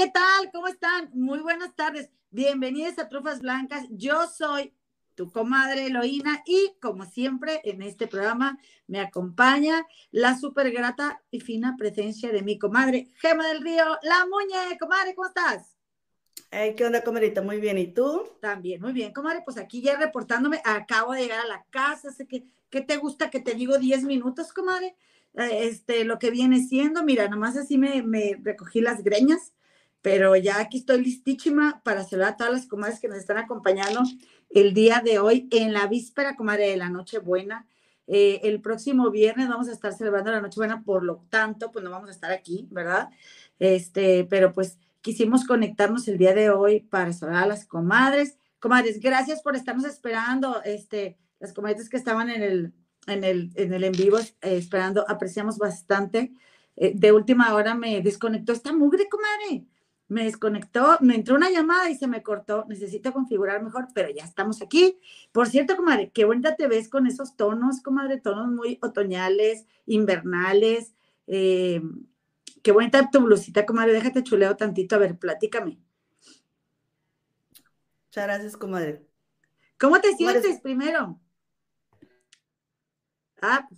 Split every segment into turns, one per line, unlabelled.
¿qué tal? ¿Cómo están? Muy buenas tardes. Bienvenidos a Trufas Blancas. Yo soy tu comadre Eloína y como siempre en este programa me acompaña la súper grata y fina presencia de mi comadre Gema del Río, la Muñe. Comadre, ¿cómo estás?
Hey, ¿Qué onda, comadrita? Muy bien. ¿Y tú?
También, muy bien, comadre. Pues aquí ya reportándome, acabo de llegar a la casa. Sé que, ¿qué te gusta que te digo 10 minutos, comadre? Eh, este, lo que viene siendo, mira, nomás así me, me recogí las greñas pero ya aquí estoy listísima para saludar a todas las comadres que nos están acompañando el día de hoy en la víspera, comadre, de la Nochebuena. Eh, el próximo viernes vamos a estar celebrando la Nochebuena, por lo tanto, pues no vamos a estar aquí, ¿verdad? Este, pero pues quisimos conectarnos el día de hoy para saludar a las comadres. Comadres, gracias por estarnos esperando. Este, las comadres que estaban en el, en el, en el en vivo eh, esperando, apreciamos bastante. Eh, de última hora me desconectó esta mugre, comadre me desconectó, me entró una llamada y se me cortó. Necesito configurar mejor, pero ya estamos aquí. Por cierto, comadre, qué bonita te ves con esos tonos, comadre, tonos muy otoñales, invernales. Eh, qué bonita tu blusita, comadre. Déjate chuleo tantito. A ver, platícame.
Muchas gracias, comadre.
¿Cómo te sientes primero?
Ah,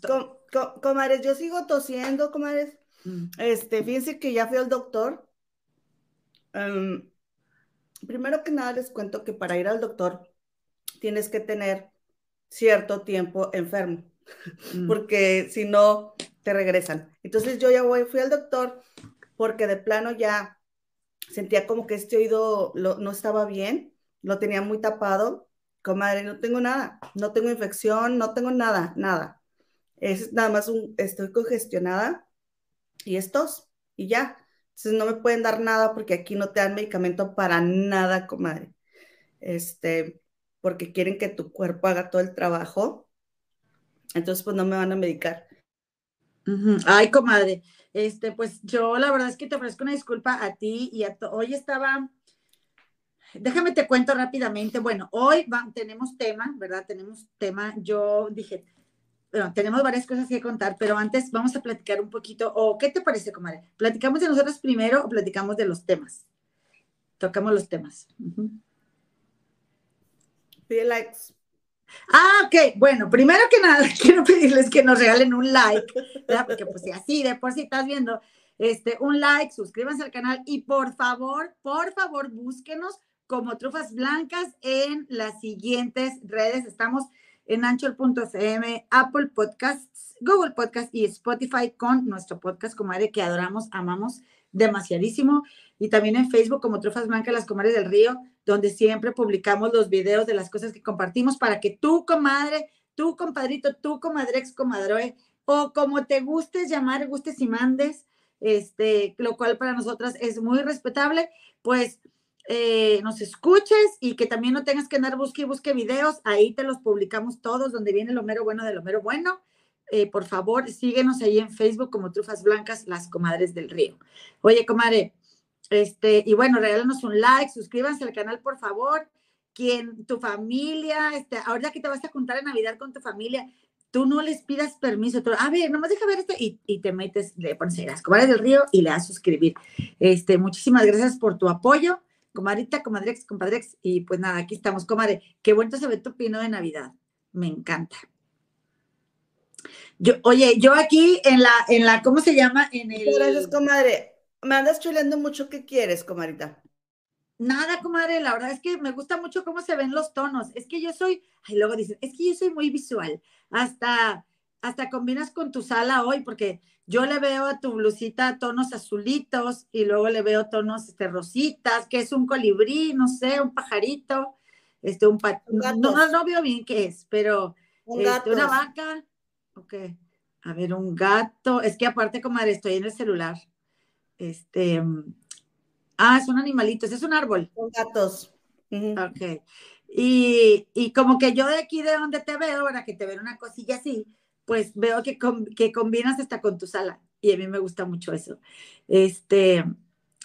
comadres, yo sigo tosiendo, comadres. Mm. Este, fíjense que ya fui al doctor Em, primero que nada les cuento que para ir al doctor tienes que tener cierto tiempo enfermo, mm. porque si no, te regresan. Entonces yo ya voy, fui al doctor porque de plano ya sentía como que este oído no estaba bien, lo tenía muy tapado. Comadre, no tengo nada, no tengo infección, no tengo nada, nada. Es nada más un, estoy congestionada y estos, y ya. Entonces no me pueden dar nada porque aquí no te dan medicamento para nada, comadre. Este, porque quieren que tu cuerpo haga todo el trabajo. Entonces, pues no me van a medicar.
Ay, comadre. Este, pues yo la verdad es que te ofrezco una disculpa a ti y a hoy estaba. Déjame te cuento rápidamente. Bueno, hoy tenemos tema, ¿verdad? Tenemos tema. Yo dije, bueno, tenemos varias cosas que contar, pero antes vamos a platicar un poquito, o ¿qué te parece, comadre? ¿Platicamos de nosotros primero o platicamos de los temas? Tocamos los temas.
Pide likes.
Ah, ok. Bueno, primero que nada, quiero pedirles que nos regalen un like, ¿verdad? Porque pues así de por si estás viendo, este, un like, suscríbanse al canal y por favor, por favor, búsquenos como Trufas Blancas en las siguientes redes. Estamos en Anchor.fm, Apple Podcasts, Google Podcasts y Spotify con nuestro podcast Comadre que adoramos, amamos demasiadísimo. Y también en Facebook como Trufas Blancas, las Comadres del Río, donde siempre publicamos los videos de las cosas que compartimos para que tú, comadre, tú, compadrito, tú, comadrex, comadroe, o como te gustes llamar, gustes y mandes, este, lo cual para nosotras es muy respetable, pues eh, nos escuches y que también no tengas que andar busque y busque videos, ahí te los publicamos todos, donde viene lo mero bueno de lo mero bueno. Eh, por favor, síguenos ahí en Facebook como Trufas Blancas, las comadres del río. Oye, comadre, este, y bueno, regálanos un like, suscríbanse al canal, por favor. Quien, tu familia, este, ahora que te vas a juntar en Navidad con tu familia, tú no les pidas permiso. a ver, nomás deja ver este y, te metes, le pones las comadres del río y le das suscribir. Este, muchísimas gracias por tu apoyo comadrita, comadrex, compadrex, y pues nada, aquí estamos, comadre. Qué bonito se ve tu pino de Navidad. Me encanta. Yo, oye, yo aquí en la, en la, ¿cómo se llama? En el.
Gracias, comadre. Me andas chuleando mucho. ¿Qué quieres, comadrita?
Nada, comadre, la verdad es que me gusta mucho cómo se ven los tonos. Es que yo soy, ay, luego dicen, es que yo soy muy visual. Hasta, hasta combinas con tu sala hoy, porque yo le veo a tu blusita tonos azulitos y luego le veo tonos este, rositas, que es un colibrí, no sé, un pajarito, este, un, no, no, veo bien qué es, pero este, una vaca, ok, a ver, un gato, es que aparte, comadre, estoy en el celular, este, ah, es un animalito, es un árbol.
Son gatos.
Ok, y, y como que yo de aquí de donde te veo, para que te vea una cosilla así, pues veo que, que combinas hasta con tu sala y a mí me gusta mucho eso. Este,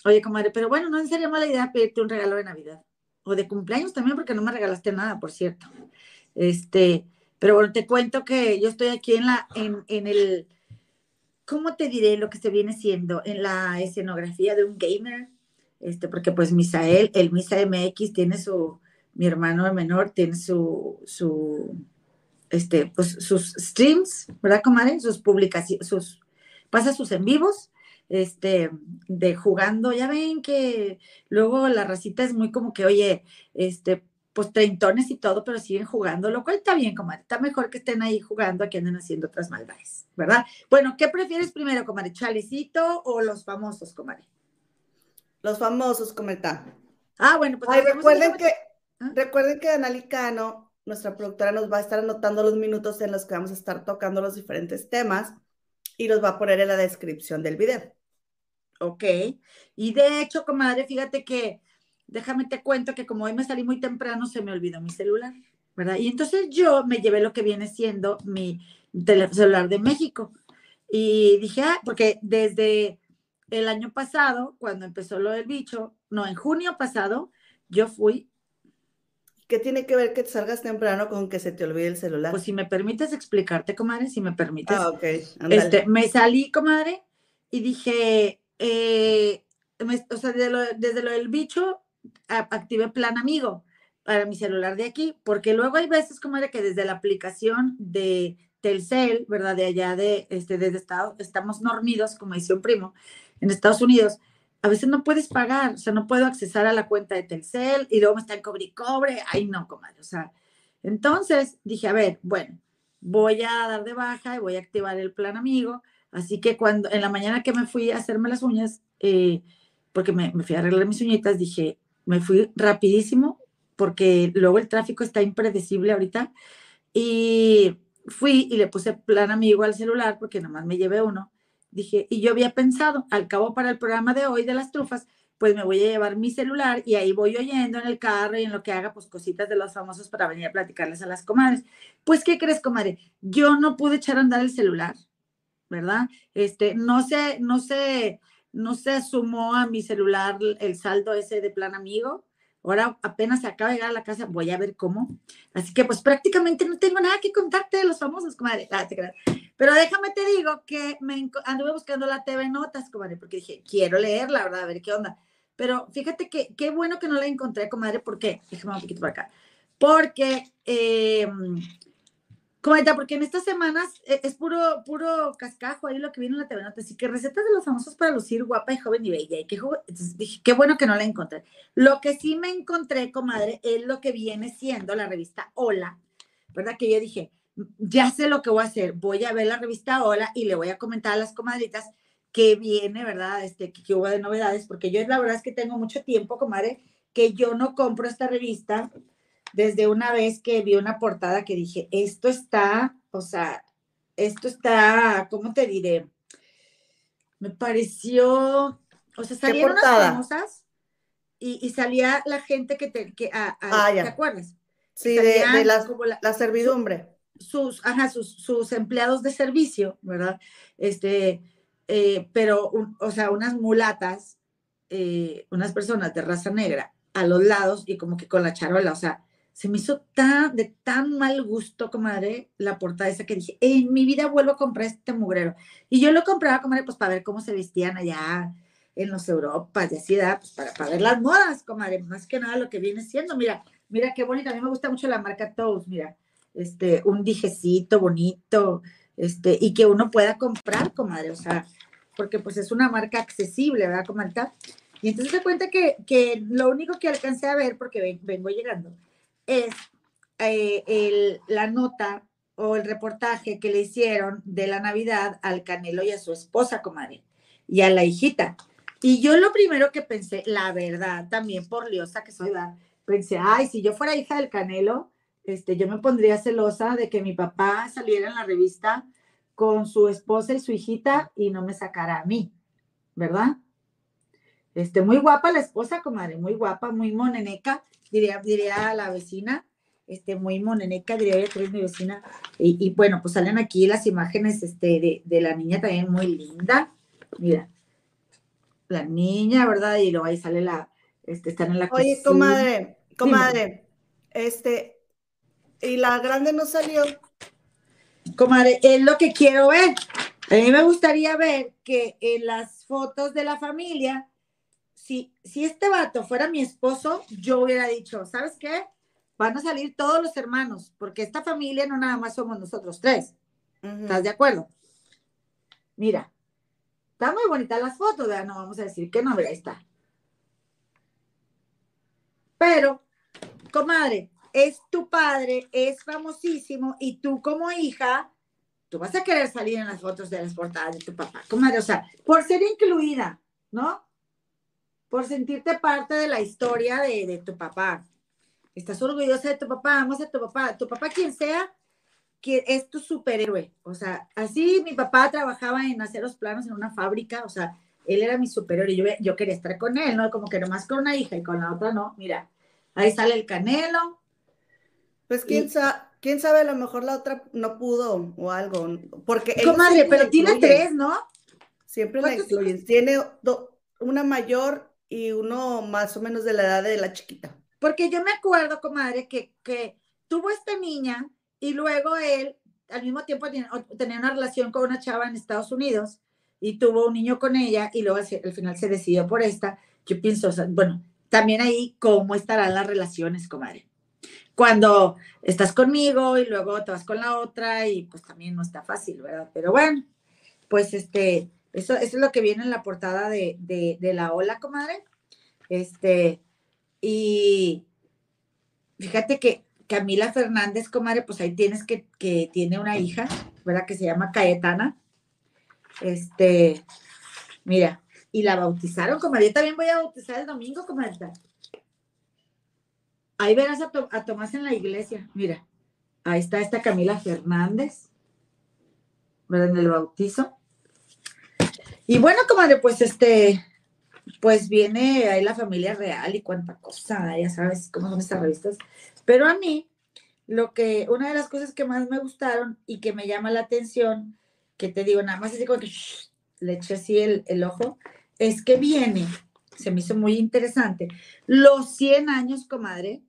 oye, comadre, pero bueno, no sería mala idea pedirte un regalo de Navidad o de cumpleaños también, porque no me regalaste nada, por cierto. Este, pero bueno, te cuento que yo estoy aquí en la, en, en el, ¿cómo te diré lo que se viene siendo? En la escenografía de un gamer. este, porque pues Misael, el Misa MX tiene su, mi hermano menor tiene su, su, este, pues sus streams, ¿verdad, comadre? Sus publicaciones, sus, pasa sus en vivos, este, de jugando, ya ven que luego la racita es muy como que, oye, este, pues treintones y todo, pero siguen jugando, lo cual está bien, comadre, está mejor que estén ahí jugando a que anden haciendo otras maldades, ¿verdad? Bueno, ¿qué prefieres primero, comadre, chalecito o los famosos, comadre?
Los famosos, está?
Ah, bueno,
pues... recuerden que, ¿Ah? recuerden que Analicano, nuestra productora, nos va a estar anotando los minutos en los que vamos a estar tocando los diferentes temas y los va a poner en la descripción del video.
Ok. Y de hecho, comadre, fíjate que, déjame te cuento que como hoy me salí muy temprano, se me olvidó mi celular, ¿verdad? Y entonces yo me llevé lo que viene siendo mi celular de México. Y dije, ah, porque desde el año pasado, cuando empezó lo del bicho, no, en junio pasado, yo fui.
¿Qué tiene que ver que te salgas temprano con que se te olvide el celular?
Pues si me permites explicarte, comadre, si me permites.
Ah, ok.
Este, me salí, comadre, y dije, eh, o sea, desde lo, desde lo del bicho, activé plan amigo para mi celular de aquí, porque luego hay veces, comadre, que desde la aplicación de Telcel, ¿verdad? De allá de, este, desde Estado, estamos dormidos, como dice un primo, en Estados Unidos, a veces no puedes pagar, o sea, no puedo accesar a la cuenta de Telcel y luego me están cobre y cobre, ay no, comadre, o sea, entonces dije, a ver, bueno, voy a dar de baja y voy a activar el plan amigo, así que cuando, en la mañana que me fui a hacerme las uñas, eh, porque me, me fui a arreglar mis uñitas, dije, me fui rapidísimo, porque luego el tráfico está impredecible ahorita, y fui y le puse plan amigo al celular, porque nomás me llevé uno, dije, y yo había pensado, al cabo para el programa de hoy de las trufas, pues me voy a llevar mi celular y ahí voy oyendo en el carro y en lo que haga, pues cositas de los famosos para venir a platicarles a las comadres. Pues, ¿qué crees, comadre? Yo no pude echar a andar el celular, ¿verdad? Este, no sé, no sé, no se sumó a mi celular el saldo ese de plan amigo. Ahora apenas se acaba de llegar a la casa, voy a ver cómo. Así que pues prácticamente no tengo nada que contarte de los famosos, comadre. Ah, Pero déjame te digo que me anduve buscando la TV Notas, comadre, porque dije, quiero leerla, ¿verdad? A ver qué onda. Pero fíjate que qué bueno que no la encontré, comadre, porque, déjame un poquito para acá, porque eh, Comenta, porque en estas semanas e, es puro, puro cascajo ahí lo que viene en la TV Así que recetas de los famosos para lucir guapa y joven y bella. Y qué, dije, qué bueno que no la encontré. Lo que sí me encontré, comadre, es lo que viene siendo la revista Hola, ¿verdad? Que yo dije, ya sé lo que voy a hacer. Voy a ver la revista Hola y le voy a comentar a las comadritas que viene, ¿verdad? Este, que, que hubo de novedades, porque yo la verdad es que tengo mucho tiempo, comadre, que yo no compro esta revista desde una vez que vi una portada que dije, esto está, o sea, esto está, ¿cómo te diré? Me pareció, o sea, salieron unas famosas y, salía la gente que te, que, ah, ¿te acuerdas?
Sí, de, la, servidumbre.
Sus, ajá, sus, empleados de servicio, ¿verdad? Este, eh, pero, o sea, unas mulatas, eh, unas personas de raza negra a los lados y como que con la charola, o sea, se me hizo tan, de tan mal gusto, comadre, la portada esa que dije, en mi vida vuelvo a comprar este mugrero. Y yo lo compraba, comadre, pues para ver cómo se vestían allá en los Europas y así, pues para, para ver las modas, comadre, más que nada lo que viene siendo. Mira, mira qué bonita, a mí me gusta mucho la marca Toast, mira, este, un dijecito bonito, este, y que uno pueda comprar, comadre, o sea, porque pues es una marca accesible, ¿verdad, comadre? Y entonces se cuenta que, que lo único que alcancé a ver, porque vengo llegando, es eh, la nota o el reportaje que le hicieron de la Navidad al Canelo y a su esposa, comadre, y a la hijita. Y yo lo primero que pensé, la verdad, también por liosa que soy, pensé, ay, si yo fuera hija del Canelo, este, yo me pondría celosa de que mi papá saliera en la revista con su esposa y su hijita y no me sacara a mí, ¿verdad? Este, muy guapa la esposa, comadre, muy guapa, muy moneneca, diría, diría la vecina, este, muy moneneca, diría ella que es mi vecina. Y, bueno, pues salen aquí las imágenes este, de, la niña también muy linda. Mira, la niña, ¿verdad? Y luego ahí sale la, este, están en la
Oye, comadre, comadre, este, y la grande no salió.
Comadre, es lo que quiero ver. A mí me gustaría ver que en las fotos de la familia si, si este vato fuera mi esposo, yo hubiera dicho, ¿sabes qué? Van a salir todos los hermanos, porque esta familia no nada más somos nosotros tres. ¿Estás de acuerdo? Mira, está muy bonita las fotos, no vamos a decir que no, mira, ahí está. Pero, comadre, es tu padre, es famosísimo y tú como hija, tú vas a querer salir en las fotos de las portadas de tu papá, comadre, o sea, por ser incluida, ¿no? Por sentirte parte de la historia de, tu papá. Estás orgullosa de tu papá, amas a tu papá, tu papá quien sea, que es tu superhéroe. O sea, así mi papá trabajaba en hacer los planos en una fábrica, o sea, él era mi superhéroe y yo, yo quería estar con él, ¿no? Como que nomás con una hija y con la otra no. Mira, ahí sale el canelo.
Pues quién, sabe, quién sabe, a lo mejor la otra no pudo o algo. Porque
Comadre, pero tiene tres, ¿no?
Siempre la incluyen. Tiene una mayor y uno más o menos de la edad de la chiquita.
Porque yo me acuerdo, comadre, que, que tuvo esta niña y luego él al mismo tiempo tenía una relación con una chava en Estados Unidos y tuvo un niño con ella y luego al final se decidió por esta. Yo pienso, bueno, también ahí cómo estarán las relaciones, comadre. Cuando estás conmigo y luego te vas con la otra y pues también no está fácil, ¿verdad? Pero bueno, pues este, eso, es lo que viene en la portada de, de la ola, comadre. Este, y fíjate que Camila Fernández, comadre, pues ahí tienes que, que tiene una hija, ¿verdad? Que se llama Caetana. Este, mira, y la bautizaron, comadre. Yo también voy a bautizar el domingo, comadre. Ahí verás a, a Tomás en la iglesia. Mira, ahí está esta Camila Fernández, ¿verdad? En el bautizo. Y bueno, comadre, pues este, pues viene ahí la familia real y cuánta cosa, ya sabes cómo son estas revistas. Pero a mí, lo que, una de las cosas que más me gustaron y que me llama la atención, que te digo, nada más así como que le eché así el, el ojo, es que viene, se me hizo muy interesante, los 100 años, comadre,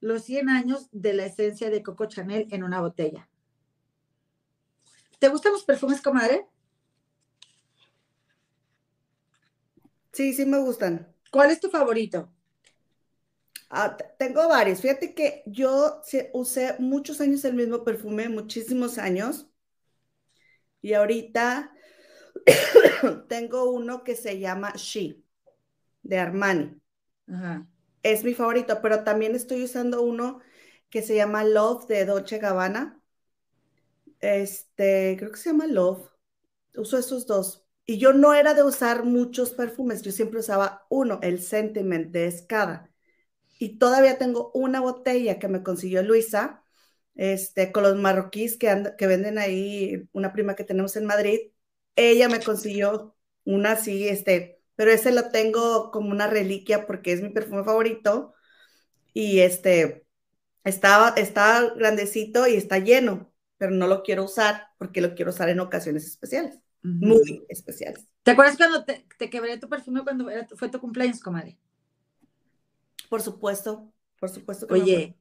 los 100 años de la esencia de Coco Chanel en una botella. ¿Te gustan los perfumes, comadre?
Sí, sí me gustan.
¿Cuál es tu favorito?
Ah, tengo varios. Fíjate que yo usé muchos años el mismo perfume, muchísimos años. Y ahorita tengo uno que se llama She, de Armani. Es mi favorito, pero también estoy usando uno que se llama Love de Dolce Gabbana. Este, creo que se llama Love. Uso esos dos. Y yo no era de usar muchos perfumes, yo siempre usaba uno, el Sentiment de Escada. Y todavía tengo una botella que me consiguió Luisa, este, con los marroquíes que, que venden ahí, una prima que tenemos en Madrid. Ella me consiguió una así, este, pero ese lo tengo como una reliquia porque es mi perfume favorito. Y este, está, está grandecito y está lleno, pero no lo quiero usar porque lo quiero usar en ocasiones especiales, muy especiales.
¿Te acuerdas cuando te, te quebré tu perfume cuando fue tu cumpleaños, comadre?
Por supuesto, por supuesto.
Que Oye,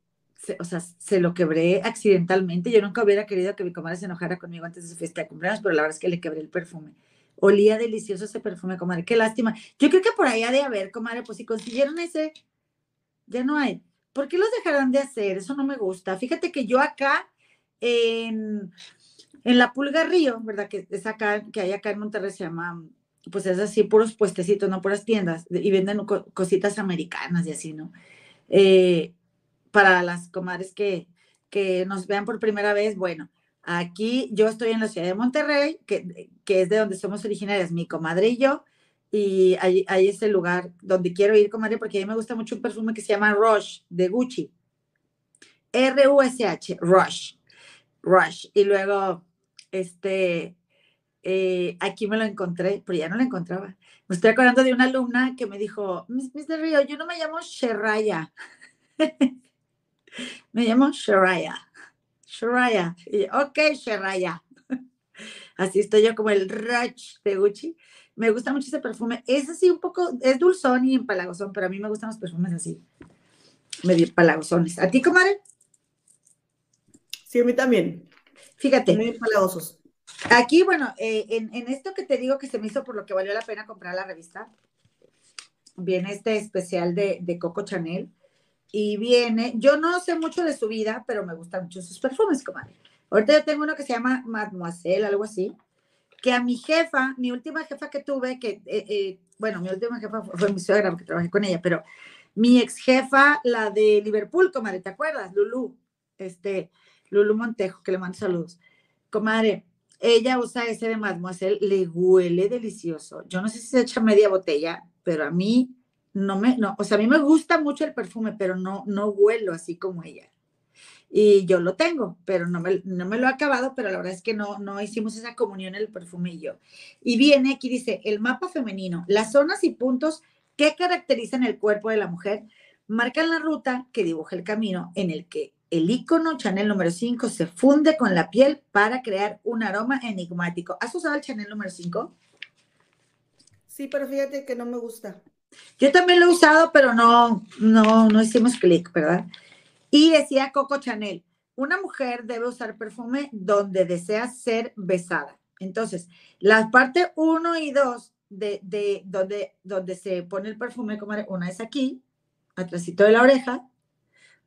o sea, se lo quebré accidentalmente. Yo nunca hubiera querido que mi comadre se enojara conmigo antes de su fiesta de cumpleaños, pero la verdad es que le quebré el perfume. Olía delicioso ese perfume, comadre. Qué lástima. Yo creo que por ahí ha de haber, comadre, pues si consiguieron ese, ya no hay. ¿Por qué los dejarán de hacer? Eso no me gusta. Fíjate que yo acá, en, en la Pulga Río, ¿verdad? Que es acá, que hay acá en Monterrey, se llama pues es así, puros puestecitos, no puras tiendas, y venden cositas americanas y así, ¿no? Eh, para las comadres que, que nos vean por primera vez, bueno, aquí yo estoy en la ciudad de Monterrey, que, que es de donde somos originarias, mi comadre y yo, y ahí, ahí es el lugar donde quiero ir, comadre, porque a mí me gusta mucho un perfume que se llama Rush, de Gucci. R-U-S-H, Rush. Rush. Y luego, este, eh, aquí me lo encontré, pero ya no lo encontraba. Me estoy acordando de una alumna que me dijo, Mr. Río, yo no me llamo Sheraya. me llamo Sheraya. Sheraya. Y, ok, Sheraya. Así estoy yo como el Rush de Gucci. Me gusta mucho ese perfume. Es así un poco, es dulzón y empalagosón, pero a mí me gustan los perfumes así, medio empalagosones. ¿A ti, comadre?
Sí, a mí también.
Fíjate.
Muy empalagosos
Aquí, bueno, eh, en, esto que te digo que se me hizo por lo que valió la pena comprar la revista, viene este especial de, de Coco Chanel y viene, yo no sé mucho de su vida, pero me gustan mucho sus perfumes, comadre. Ahorita yo tengo uno que se llama Mademoiselle, algo así, que a mi jefa, mi última jefa que tuve, que, eh, eh, bueno, mi última jefa fue, mi suegra, porque trabajé con ella, pero mi ex jefa, la de Liverpool, comadre, ¿te acuerdas? Lulu, este, Lulu Montejo, que le mando saludos. Comadre, ella usa ese de Mademoiselle, le huele delicioso. Yo no sé si se echa media botella, pero a mí no me, no, o sea, a mí me gusta mucho el perfume, pero no, no huelo así como ella. Y yo lo tengo, pero no me, no me lo he acabado, pero la verdad es que no, no hicimos esa comunión el perfume y yo. Y viene aquí, dice, el mapa femenino, las zonas y puntos que caracterizan el cuerpo de la mujer marcan la ruta que dibuja el camino en el que el icono Chanel número 5 se funde con la piel para crear un aroma enigmático. ¿Has usado el Chanel número 5?
Sí, pero fíjate que no me gusta.
Yo también lo he usado, pero no, no, no hicimos clic, ¿verdad? Y decía Coco Chanel, una mujer debe usar perfume donde desea ser besada. Entonces, la parte 1 y 2 de, de, donde, donde se pone el perfume, como una es aquí, atrásito de la oreja,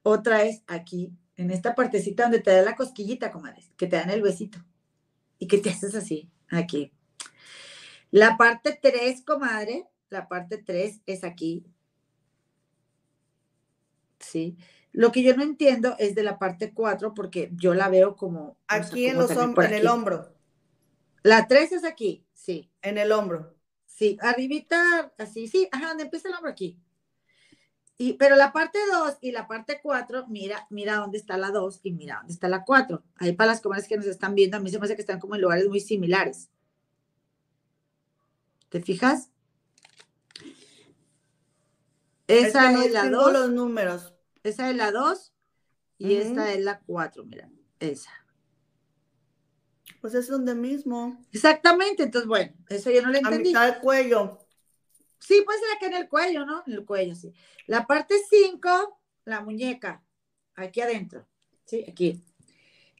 otra es aquí, en esta partecita donde te da la cosquillita, comadre, que te dan el besito y que te haces así, aquí. La parte 3, comadre, la parte 3 es aquí. ¿Sí? Lo que yo no entiendo es de la parte 4 porque yo la veo como...
Aquí en, los en el hombro.
La 3 es aquí, sí.
En el hombro.
Sí, arribita, así, sí, ajá, donde empieza el hombro aquí. Y, pero la parte 2 y la parte 4, mira, mira dónde está la 2 y mira dónde está la 4. Ahí para las comadres que nos están viendo, a mí se me hace que están como en lugares muy similares. ¿Te fijas? Esa es, la 2.
los números.
Esa es la 2 y esta es la 4, mira, esa.
Pues es donde mismo.
Exactamente, entonces bueno, eso yo no lo entendí.
A mitad del cuello.
Sí, puede ser aquí en el cuello, ¿no? En el cuello, sí. La parte 5, la muñeca, aquí adentro, sí, aquí.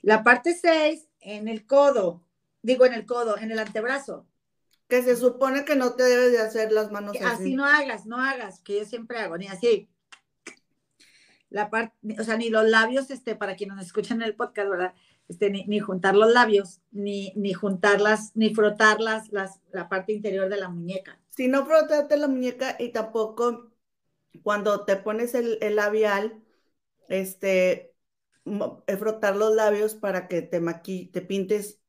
La parte 6, en el codo, digo en el codo, en el antebrazo.
Que se supone que no te debes de hacer las manos así.
Así no hagas, no hagas, que yo siempre hago, ni así. La parte, o sea, ni los labios, este, para quienes nos escuchan en el podcast, ¿verdad? Este, ni, juntar los labios, ni, ni juntarlas, ni frotarlas, las, la parte interior de la muñeca.
Si no frotarte la muñeca y tampoco cuando te pones el, el labial, este, eh, frotar los labios para que te maqui te pintes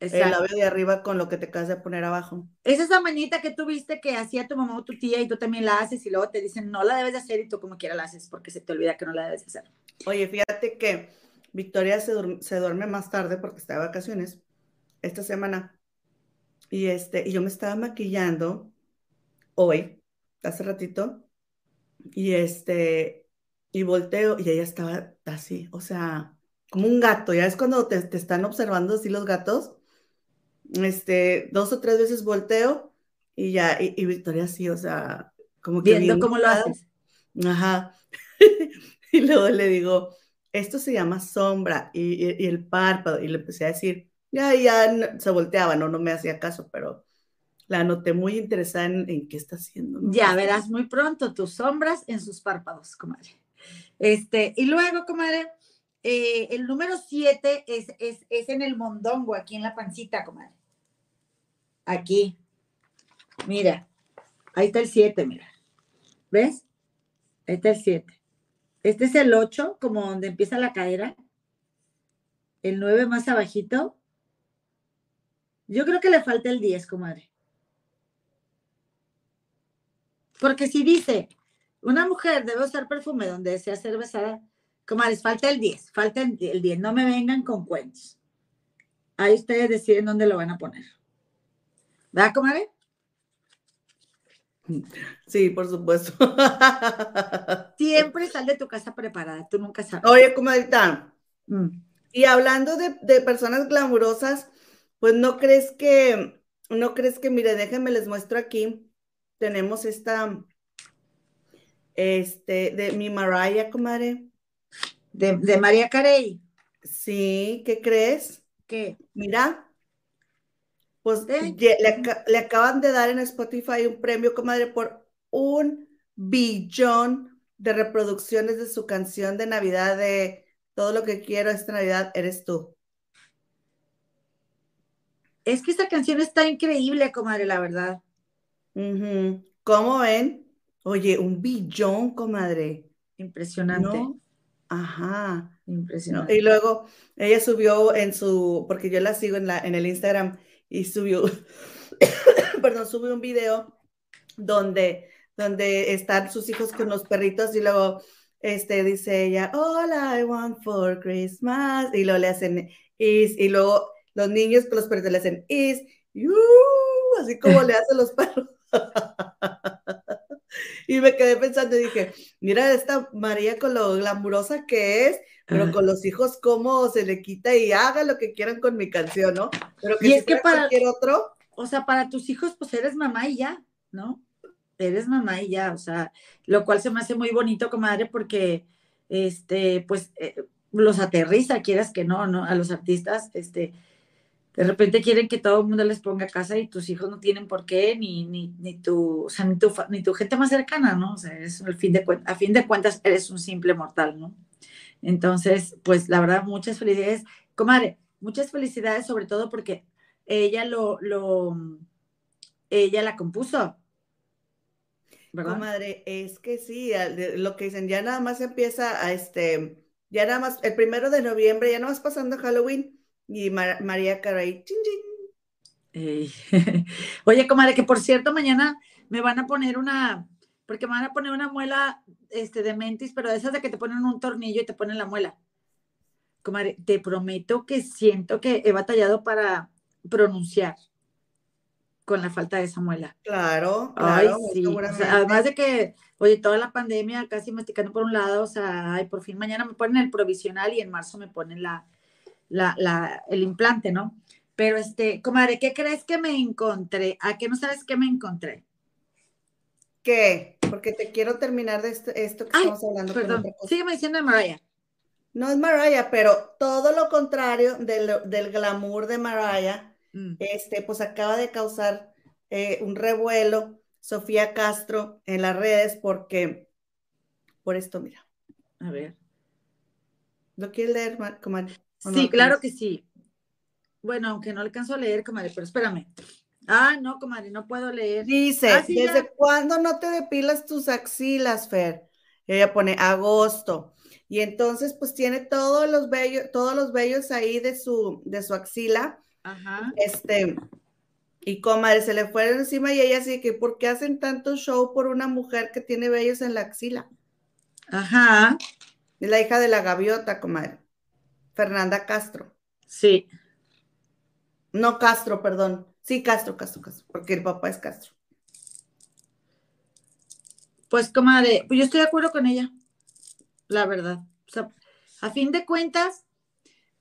el labio de arriba con lo que te acabas de poner abajo.
Es esa manita que tú viste que hacía tu mamá o tu tía y tú también la haces y luego te dicen no la debes de hacer y tú como quiera la haces porque se te olvida que no la debes de hacer.
Oye, fíjate que Victoria se, se duerme más tarde porque está de vacaciones esta semana y este y yo me estaba maquillando hoy, hace ratito, y este y volteo y ella estaba así, o sea, como un gato, ya es cuando te, te están observando así los gatos este, dos o tres veces volteo y ya, y, Victoria sí, o sea, como
que... Viendo cómo lo haces.
Ajá. y luego le digo, esto se llama sombra y, el párpado, y le empecé a decir, ya, ya se volteaba, no, no me hacía caso, pero la noté muy interesada en, qué está haciendo.
Ya verás muy pronto tus sombras en sus párpados, comadre. Este, y luego, comadre, eh, el número siete es, es, es en el mondongo, aquí en la pancita, comadre. Aquí. Mira, ahí está el 7, mira. ¿Ves? Ahí está el 7. Este es el 8, como donde empieza la cadera. El 9 más abajito. Yo creo que le falta el 10, comadre. Porque si dice, una mujer debe usar perfume donde desea ser besada, comadre, falta el 10, falta el 10. No me vengan con cuentos. Ahí ustedes deciden dónde lo van a poner. ¿Verdad, comadre?
Sí, por supuesto.
Siempre sal de tu casa preparada, tú nunca sabes.
Oye, comadita, mm. y hablando de, personas glamurosas, pues no crees que, no crees que, mire, déjenme les muestro aquí, tenemos esta, este, de mi Mariah, comadre.
De, de María Carey.
Sí, ¿qué crees?
¿Qué?
Mira, Pues le, acaban de dar en Spotify un premio, comadre, por un billón de reproducciones de su canción de Navidad de Todo lo que quiero esta Navidad eres tú.
Es que esta canción está increíble, comadre, la verdad.
¿Cómo ven? Oye, un billón, comadre.
Impresionante.
Ajá.
Impresionante.
Y luego ella subió en su, porque yo la sigo en, la, en el Instagram y subió, perdón, subió un video donde, donde están sus hijos con los perritos y luego este, dice ella, All I want for Christmas, y luego le hacen is, y luego los niños con los perritos le hacen is, así como le hacen los perros. y me quedé pensando y dije, mira esta María con lo glamurosa que es, pero con los hijos cómo se le quita y haga lo que quieran con mi canción, ¿no? Pero
que y es que para cualquier otro. O sea, para tus hijos, pues eres mamá y ya, ¿no? Eres mamá y ya, o sea, lo cual se me hace muy bonito, comadre, porque, este, pues, eh, los aterriza, quieras que no, ¿no? A los artistas, este, de repente quieren que todo el mundo les ponga casa y tus hijos no tienen por qué, ni, ni, ni, tu, o sea, ni, tu, ni tu gente más cercana, ¿no? O sea, fin de, a fin de cuentas eres un simple mortal, ¿no? Entonces, pues la verdad, muchas felicidades. Comadre, muchas felicidades sobre todo porque ella lo, lo, ella la compuso.
Comadre, es que sí, lo que dicen, ya nada más empieza a este, ya nada más, el primero de noviembre, ya nada más pasando Halloween, y María Caray,
Oye, comadre, que por cierto, mañana me van a poner una, porque me van a poner una muela este, de mentis, pero de esas de que te ponen un tornillo y te ponen la muela. Comadre, te prometo que siento que he batallado para pronunciar con la falta de esa muela.
Claro, claro.
sí. además de que, oye, toda la pandemia casi masticando por un lado, o sea, ay, por fin mañana me ponen el provisional y en marzo me ponen la, la, la, el implante, ¿no? Pero, este, comadre, ¿qué crees que me encontré? ¿A qué no sabes qué me encontré?
¿Qué? Porque te quiero terminar de esto, que estamos hablando.
Perdón, sígueme diciendo de Mariah.
No es Mariah, pero todo lo contrario del, del glamour de Mariah, mm. este, pues acaba de causar eh, un revuelo Sofía Castro en las redes porque, por esto, mira.
A ver.
¿Lo quieres leer, comadre?
Sí, claro que sí. Bueno, aunque no alcanzo a leer, comadre, pero espérame. Ah, no, comadre, no puedo leer.
Dice, ah, ¿desde cuándo no te depilas tus axilas, Fer? Ella pone agosto. Y entonces, pues tiene todos los vellos, todos los vellos ahí de su, de su axila.
Ajá.
Este, y comadre, se le fueron encima y ella así que, ¿por qué hacen tanto show por una mujer que tiene vellos en la axila?
Ajá.
Es la hija de la gaviota, comadre. Fernanda Castro.
Sí.
No Castro, perdón. Sí, Castro, Castro, Castro, porque el papá es Castro.
Pues, comadre, pues yo estoy de acuerdo con ella, la verdad. O sea, a fin de cuentas,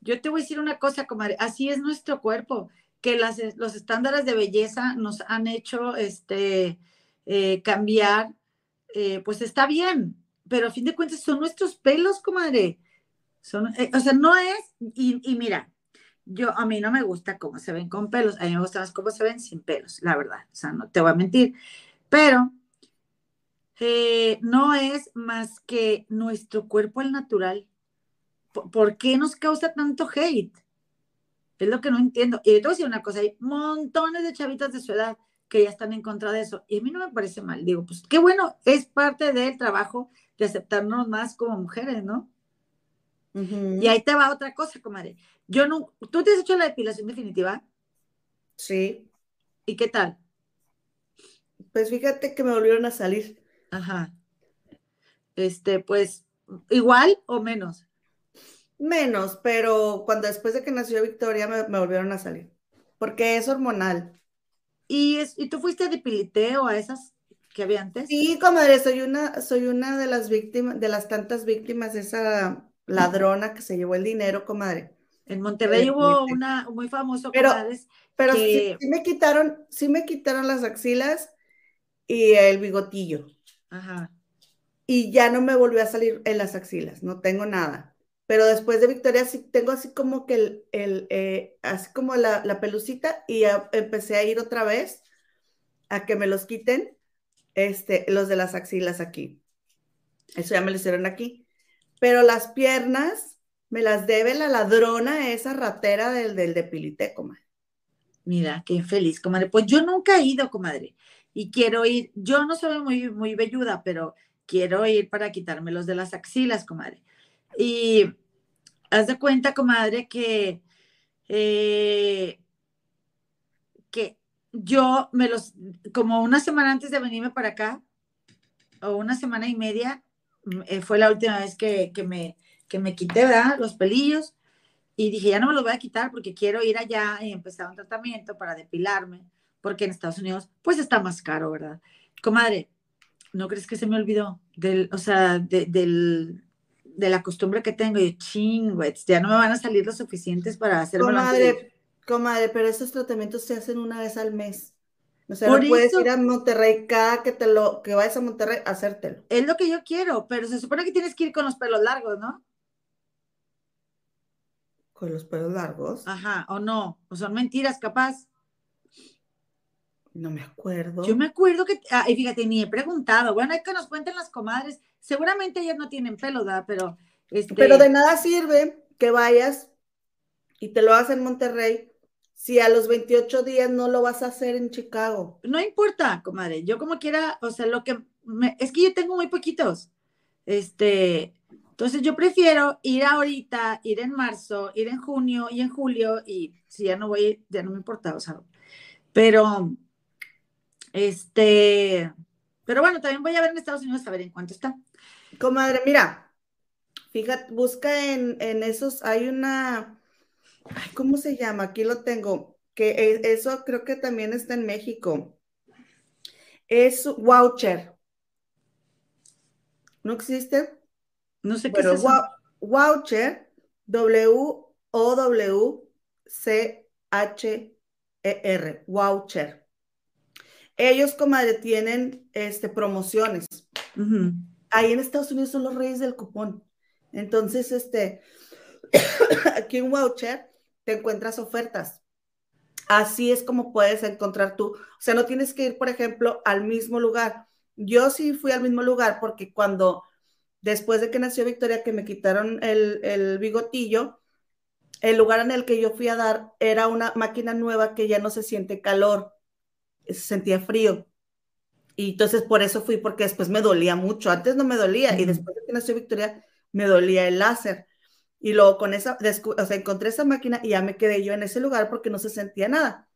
yo te voy a decir una cosa, comadre, así es nuestro cuerpo, que las, los estándares de belleza nos han hecho este, eh, cambiar, eh, pues está bien, pero a fin de cuentas son nuestros pelos, comadre. Son, eh, o sea, no es, y, y, mira, yo a mí no me gusta cómo se ven con pelos, a mí me gusta más cómo se ven sin pelos, la verdad, o sea, no te voy a mentir, pero eh, no es más que nuestro cuerpo al natural. ¿Por, qué nos causa tanto hate? Es lo que no entiendo. Y te voy decir una cosa, hay montones de chavitas de su edad que ya están en contra de eso. Y a mí no me parece mal. Digo, pues qué bueno, es parte del trabajo de aceptarnos más como mujeres, ¿no? Y ahí te va otra cosa, comadre. Yo no, ¿tú te has hecho la depilación definitiva?
Sí.
¿Y qué tal?
Pues fíjate que me volvieron a salir.
Ajá. Este, pues, igual o menos.
Menos, pero cuando después de que nació Victoria me, volvieron a salir. Porque es hormonal.
¿Y, es, ¿Y tú fuiste a depiliteo a esas que había antes?
Sí, comadre, soy una, soy una de las víctimas, de las tantas víctimas de esa ladrona que se llevó el dinero, comadre.
En Monterrey hubo una muy famoso,
pero, pero sí, me quitaron, sí me quitaron las axilas y el bigotillo.
Ajá.
Y ya no me volvió a salir en las axilas, no tengo nada. pero después de Victoria sí tengo así como que el, el eh, así como la, la pelucita y empecé a ir otra vez a que me los quiten, este, los de las axilas aquí. Eso ya me lo hicieron aquí. Pero las piernas me las debe la ladrona, esa ratera del, del depilité, comadre.
Mira, qué feliz, comadre. Pues yo nunca he ido, comadre, y quiero ir. Yo no soy muy, muy pero quiero ir para quitarme los de las axilas, comadre. Y haz de cuenta, comadre, que, eh, que yo me los, como una semana antes de venirme para acá, o una semana y media, eh, fue la última vez que, me, que me quité, ¿verdad? Los pelillos. Y dije, ya no me los voy a quitar porque quiero ir allá y empezar un tratamiento para depilarme, porque en Estados Unidos, pues está más caro, ¿verdad? Comadre, ¿no crees que se me olvidó? Del, o sea, del, de la costumbre que tengo. Y chingüets, ya no me van a salir los suficientes para hacer
Comadre, comadre, pero esos tratamientos se hacen una vez al mes. O sea, no puedes ir a Monterrey cada que te lo, que vayas a Monterrey hacértelo.
Es lo que yo quiero, pero se supone que tienes que ir con los pelos largos, ¿no?
Con los pelos largos.
Ajá, o no, o son mentiras, capaz.
No me acuerdo.
Yo me acuerdo que, ah, y fíjate, ni he preguntado. Bueno, hay que nos cuenten las comadres. Seguramente ellas no tienen pelo, ¿verdad? Pero, este...
Pero de nada sirve que vayas y te lo hagas en Monterrey si a los 28 días no lo vas a hacer en Chicago.
No importa, comadre. Yo como quiera, o sea, lo que es que yo tengo muy poquitos. Este, entonces yo prefiero ir ahorita, ir en marzo, ir en junio y en julio y si ya no voy, ya no me importa, o sea, pero este, pero bueno, también voy a ver en Estados Unidos a ver en cuánto está.
Comadre, mira, fíjate, busca en, esos, hay una, ¿cómo se llama? Aquí lo tengo, que e, eso creo que también está en México. Es voucher. ¿No existe?
No sé qué es eso.
Voucher, W-O-W-C-H-E-R, voucher. Ellos, comadre, tienen este, promociones. Ahí en Estados Unidos son los reyes del cupón. Entonces, este, aquí en Voucher te encuentras ofertas. Así es como puedes encontrar tú. O sea, no tienes que ir, por ejemplo, al mismo lugar. Yo sí fui al mismo lugar porque cuando, después de que nació Victoria, que me quitaron el, el bigotillo, el lugar en el que yo fui a dar era una máquina nueva que ya no se siente calor se sentía frío. Y entonces por eso fui, porque después me dolía mucho. Antes no me dolía y después de que nació Victoria me dolía el láser. Y luego con esa, o sea, encontré esa máquina y ya me quedé yo en ese lugar porque no se sentía nada.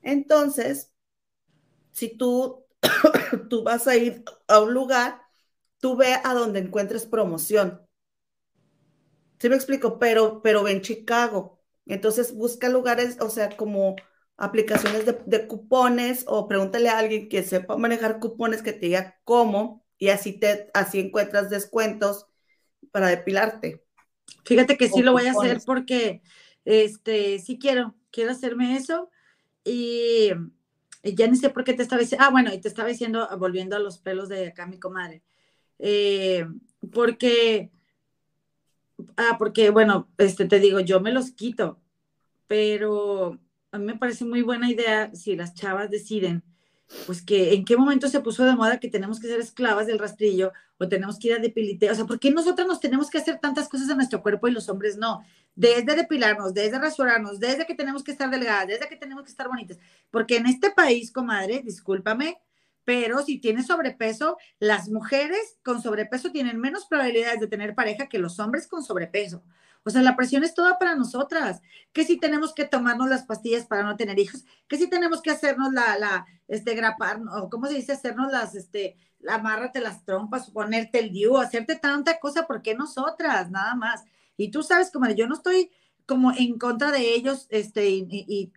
Entonces, si tú, tú vas a ir a un lugar, tú ve a donde encuentres promoción. ¿Sí me explico? Pero, pero en Chicago. Entonces busca lugares, o sea, como aplicaciones de, cupones o pregúntale a alguien que sepa manejar cupones que te diga cómo y así te así encuentras descuentos para depilarte.
Fíjate que sí lo voy a hacer porque este sí quiero, quiero hacerme eso y, ya ni sé por qué te estaba diciendo, ah, bueno, y te estaba diciendo, volviendo a los pelos de acá mi comadre, eh, porque, ah, porque, bueno, este, te digo, yo me los quito, pero a mí me parece muy buena idea si las chavas deciden, pues que en qué momento se puso de moda que tenemos que ser esclavas del rastrillo o tenemos que ir a depilite, o sea, ¿por qué nosotras nos tenemos que hacer tantas cosas en nuestro cuerpo y los hombres no? Desde depilarnos, desde rasurarnos, desde que tenemos que estar delgadas, desde que tenemos que estar bonitas, porque en este país, comadre, discúlpame, pero si tienes sobrepeso, las mujeres con sobrepeso tienen menos probabilidades de tener pareja que los hombres con sobrepeso. O sea, la presión es toda para nosotras. Que si tenemos que tomarnos las pastillas para no tener hijos, que si tenemos que hacernos la, la, este, grapar, o cómo se dice, hacernos las, este, amárrate las trompas, ponerte el diu, hacerte tanta cosa, ¿por qué nosotras? Nada más. Y tú sabes, como yo no estoy como en contra de ellos, este, y,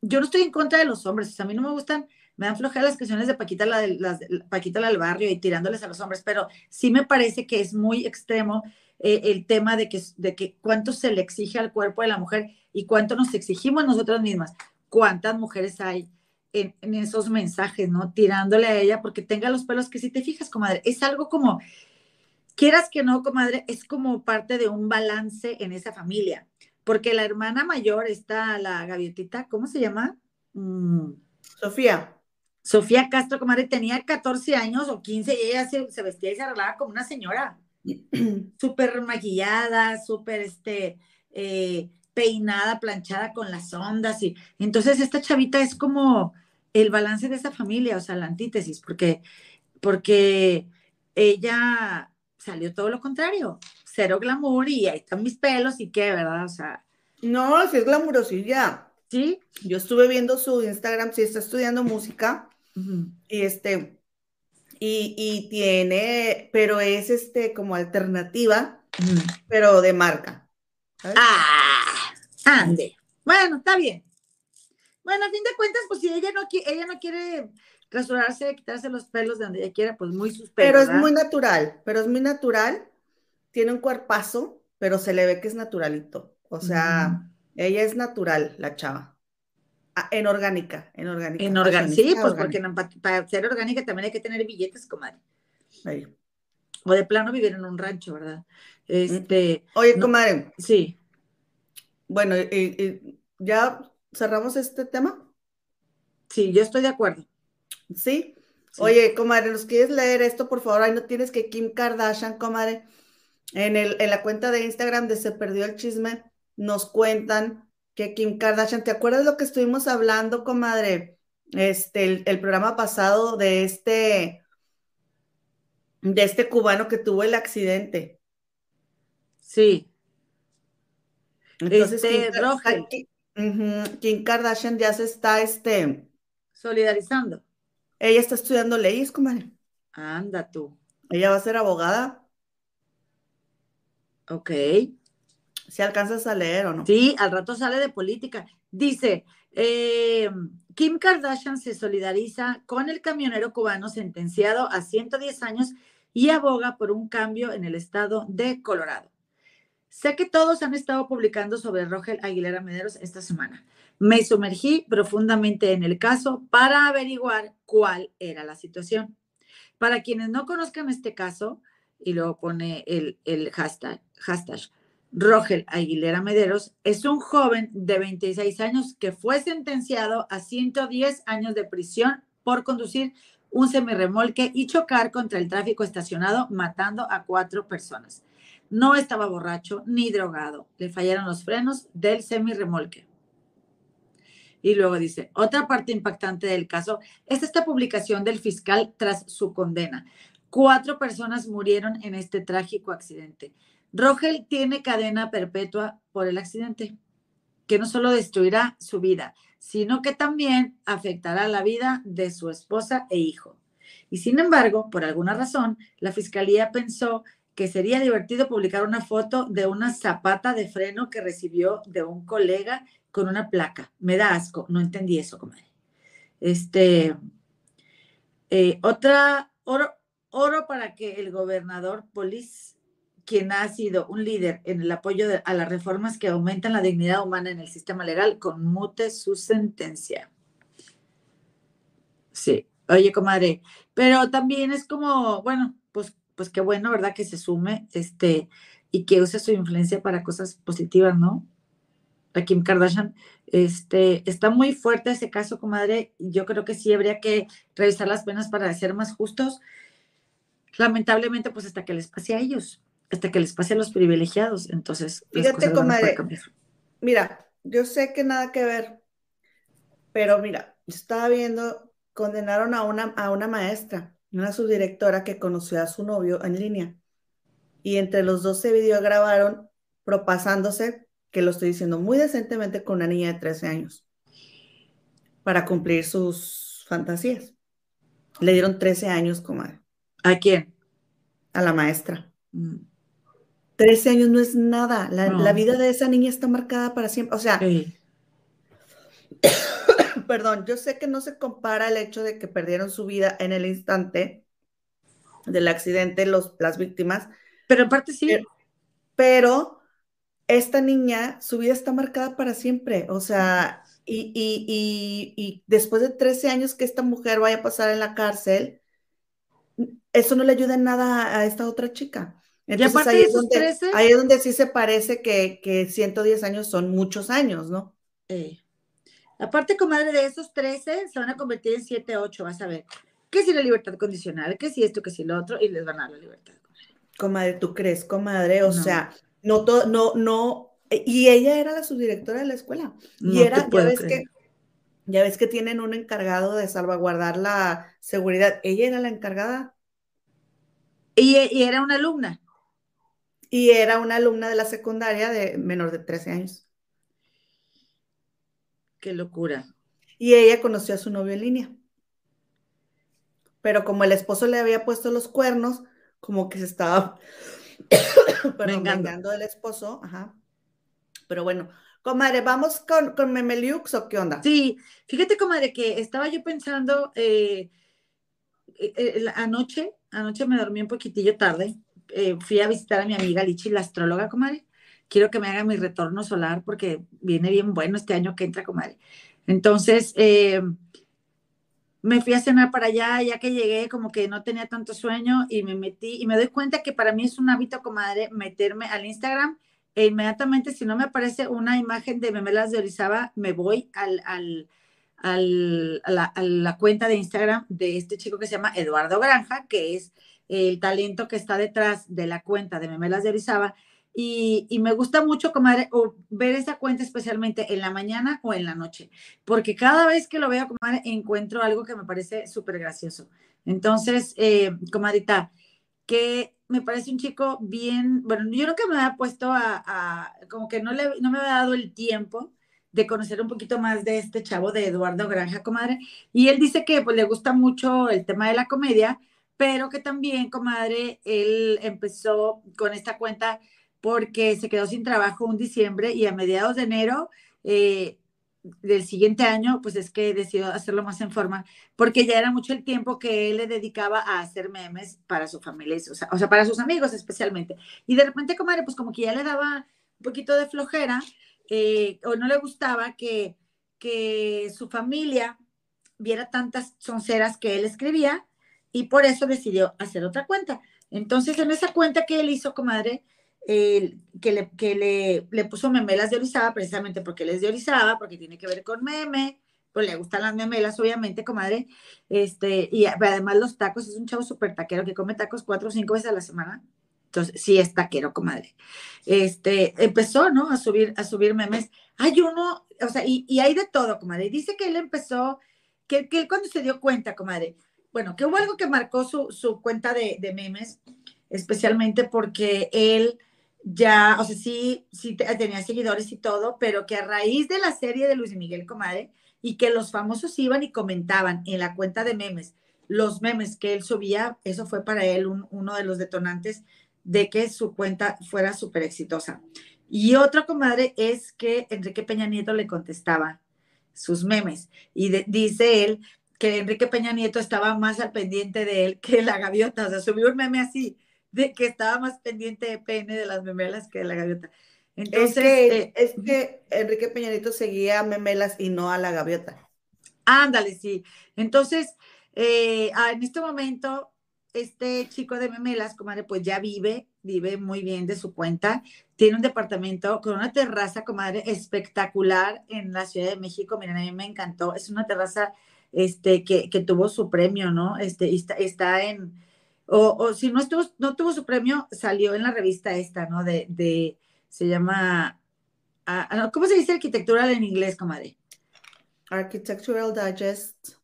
yo no estoy en contra de los hombres, o sea, a mí no me gustan, me dan flojas las canciones de Paquita, la, de, las, Paquita la del barrio y tirándoles a los hombres, pero sí me parece que es muy extremo eh, el tema de que, de que cuánto se le exige al cuerpo de la mujer y cuánto nos exigimos nosotras mismas. ¿Cuántas mujeres hay en, esos mensajes, no? Tirándole a ella porque tenga los pelos que si te fijas, comadre, es algo como, quieras que no, comadre, es como parte de un balance en esa familia, porque la hermana mayor está, la gaviotita, ¿cómo se llama?
Mm. Sofía.
Sofía Castro, comadre, tenía 14 años o 15 y ella se, vestía y se arreglaba como una señora. súper maquillada, súper este, eh, peinada, planchada con las ondas. Y entonces esta chavita es como el balance de esa familia, o sea, la antítesis, porque, porque ella salió todo lo contrario, cero glamour y ahí están mis pelos y qué, ¿verdad? O sea.
No, si es glamurosilla.
Sí.
Yo estuve viendo su Instagram, si está estudiando música y este, y, tiene, pero es este como alternativa, pero de marca.
Ah, ande. Bueno, está bien. Bueno, a fin de cuentas, pues si ella no, ella no quiere rasurarse, quitarse los pelos de donde ella quiera, pues muy sus
Pero es muy natural, pero es muy natural. Tiene un cuerpazo, pero se le ve que es naturalito. O sea, ella es natural, la chava. Ah, en orgánica, en orgánica.
En orgánica, sí, pues porque para ser orgánica también hay que tener billetes, comadre. O de plano vivir en un rancho, ¿verdad? Este.
Oye, comadre.
Sí.
Bueno, ¿ya cerramos este tema?
Sí, yo estoy de acuerdo.
¿Sí? Oye, comadre, ¿nos quieres leer esto, por favor? Ahí no tienes que Kim Kardashian, comadre, en, el, en la cuenta de Instagram de Se Perdió el Chisme, nos cuentan que Kim Kardashian, ¿te acuerdas lo que estuvimos hablando, comadre? Este, el, programa pasado de este, de este cubano que tuvo el accidente.
Sí.
Entonces, este, Kim, Kardashian ya se está, este,
solidarizando.
Ella está estudiando leyes, comadre.
Anda tú.
Ella va a ser abogada.
Ok.
Si alcanzas a leer o no.
Sí, al rato sale de política. Dice, eh, Kim Kardashian se solidariza con el camionero cubano sentenciado a 110 años y aboga por un cambio en el estado de Colorado. Sé que todos han estado publicando sobre Rogel Aguilera Mederos esta semana. Me sumergí profundamente en el caso para averiguar cuál era la situación. Para quienes no conozcan este caso, y luego pone el, el hashtag, hashtag Rogel Aguilera Mederos, es un joven de 26 años que fue sentenciado a 110 años de prisión por conducir un semirremolque y chocar contra el tráfico estacionado, matando a cuatro personas. No estaba borracho ni drogado. Le fallaron los frenos del semirremolque. Y luego dice, otra parte impactante del caso es esta publicación del fiscal tras su condena. Cuatro personas murieron en este trágico accidente. Rogel tiene cadena perpetua por el accidente, que no solo destruirá su vida, sino que también afectará la vida de su esposa e hijo. Y sin embargo, por alguna razón, la fiscalía pensó que sería divertido publicar una foto de una zapata de freno que recibió de un colega con una placa. Me da asco, no entendí eso, comadre. Este, eh, otra, oro, oro para que el gobernador Polis, quien ha sido un líder en el apoyo a las reformas que aumentan la dignidad humana en el sistema legal, conmute su sentencia. Sí, oye, comadre, pero también es como, bueno, pues, pues qué bueno, ¿verdad? Que se sume, este, y que use su influencia para cosas positivas, ¿no? a Kim Kardashian. Este, está muy fuerte ese caso, comadre. Yo creo que sí habría que revisar las penas para ser más justos. Lamentablemente, pues hasta que les pase a ellos, hasta que les pase a los privilegiados. Entonces,
fíjate, comadre. Mira, yo sé que nada que ver, pero mira, estaba viendo, condenaron a una, a una maestra, una subdirectora que conoció a su novio en línea. Y entre los dos se videograbaron propasándose que lo estoy diciendo muy decentemente con una niña de 13 años, para cumplir sus fantasías. Le dieron 13 años, comadre.
¿A quién?
A la maestra. 13 mm. años no es nada. La, vida de esa niña está marcada para siempre. O sea, perdón, yo sé que no se compara el hecho de que perdieron su vida en el instante del accidente, los, las víctimas.
Pero en parte sí.
pero esta niña, su vida está marcada para siempre, o sea, y, después de 13 años que esta mujer vaya a pasar en la cárcel, eso no le ayuda en nada a esta otra chica. Entonces ahí es, donde, ahí es donde sí se parece que, que 110 años son muchos años, ¿no?
Eh. Aparte, comadre, de esos 13 se van a convertir en 7, 8, vas a ver. ¿Qué si la libertad condicional? ¿Qué si esto? ¿Qué si lo otro? Y les van a dar la libertad.
Comadre, ¿tú crees, comadre? O sea, no todo, no, no. Y ella era la subdirectora de la escuela. y era, ya ves que, ya ves que tienen un encargado de salvaguardar la seguridad. Ella era la encargada.
Y, y era una alumna.
Y era una alumna de la secundaria de menor de 13 años.
Qué locura.
Y ella conoció a su novio en línea. Pero como el esposo le había puesto los cuernos, como que se estaba vengando del esposo. Ajá. Pero bueno, comadre, ¿vamos con, con Memeliux o qué onda?
Sí, fíjate, comadre, que estaba yo pensando eh, eh, eh, anoche, anoche me dormí un poquitillo tarde. Fui a visitar a mi amiga Lichi, la astróloga, comadre quiero que me haga mi retorno solar porque viene bien bueno este año que entra, comadre. Entonces, eh, me fui a cenar para allá, ya que llegué, como que no tenía tanto sueño y me metí y me doy cuenta que para mí es un hábito, comadre, meterme al Instagram e inmediatamente, si no me aparece una imagen de Memelas de Orizaba, me voy al, al, al, a la cuenta de Instagram de este chico que se llama Eduardo Granja, que es el talento que está detrás de la cuenta de Memelas de Orizaba y, me gusta mucho comadre, ver esa cuenta especialmente en la mañana o en la noche, porque cada vez que lo veo, comadre, encuentro algo que me parece súper gracioso. Entonces, eh, comadita, que me parece un chico bien, bueno, yo creo que me había puesto a, como que no, le, no me había dado el tiempo de conocer un poquito más de este chavo de Eduardo Granja, comadre, y él dice que pues le gusta mucho el tema de la comedia, pero que también, comadre, él empezó con esta cuenta porque se quedó sin trabajo un diciembre y a mediados de enero eh, del siguiente año, pues es que decidió hacerlo más en forma, porque ya era mucho el tiempo que él le dedicaba a hacer memes para su familia, o sea, para sus amigos especialmente. Y de repente, comadre, pues como que ya le daba un poquito de flojera eh, o no le gustaba que, que su familia viera tantas sonceras que él escribía y por eso decidió hacer otra cuenta. Entonces, en esa cuenta que él hizo, comadre, que, le, que le, le, puso memelas de Orizaba precisamente porque él es de Orizaba, porque tiene que ver con meme, pues le gustan las memelas, obviamente, comadre. Este, y además los tacos, es un chavo súper taquero que come tacos cuatro o cinco veces a la semana. Entonces, sí es taquero, comadre. Este, empezó, ¿no? A subir, a subir memes. Hay uno, o sea, y, y hay de todo, comadre. Dice que él empezó, que, que él cuando se dio cuenta, comadre, bueno, que hubo algo que marcó su, su cuenta de, de memes, especialmente porque él ya, o sea, sí, sí tenía seguidores y todo, pero que a raíz de la serie de Luis Miguel Comadre y que los famosos iban y comentaban en la cuenta de memes, los memes que él subía, eso fue para él uno de los detonantes de que su cuenta fuera súper exitosa. Y otra comadre es que Enrique Peña Nieto le contestaba sus memes y dice él que Enrique Peña Nieto estaba más al pendiente de él que la gaviota, o sea, subió un meme así de que estaba más pendiente de pene de las memelas que de la gaviota.
Entonces, eh, es que, Enrique Peñanito seguía a memelas y no a la gaviota.
Ándale, sí. Entonces, eh, ah, en este momento, este chico de memelas, comadre, pues ya vive, vive muy bien de su cuenta. Tiene un departamento con una terraza, comadre, espectacular en la Ciudad de México. Miren, a mí me encantó. Es una terraza este, que, que tuvo su premio, ¿no? Este, está, está en, o, si no, estuvo, no tuvo su premio, salió en la revista esta, ¿no? De, de se llama, ah, ah, ¿cómo se dice arquitectural en inglés, comadre?
Architectural Digest.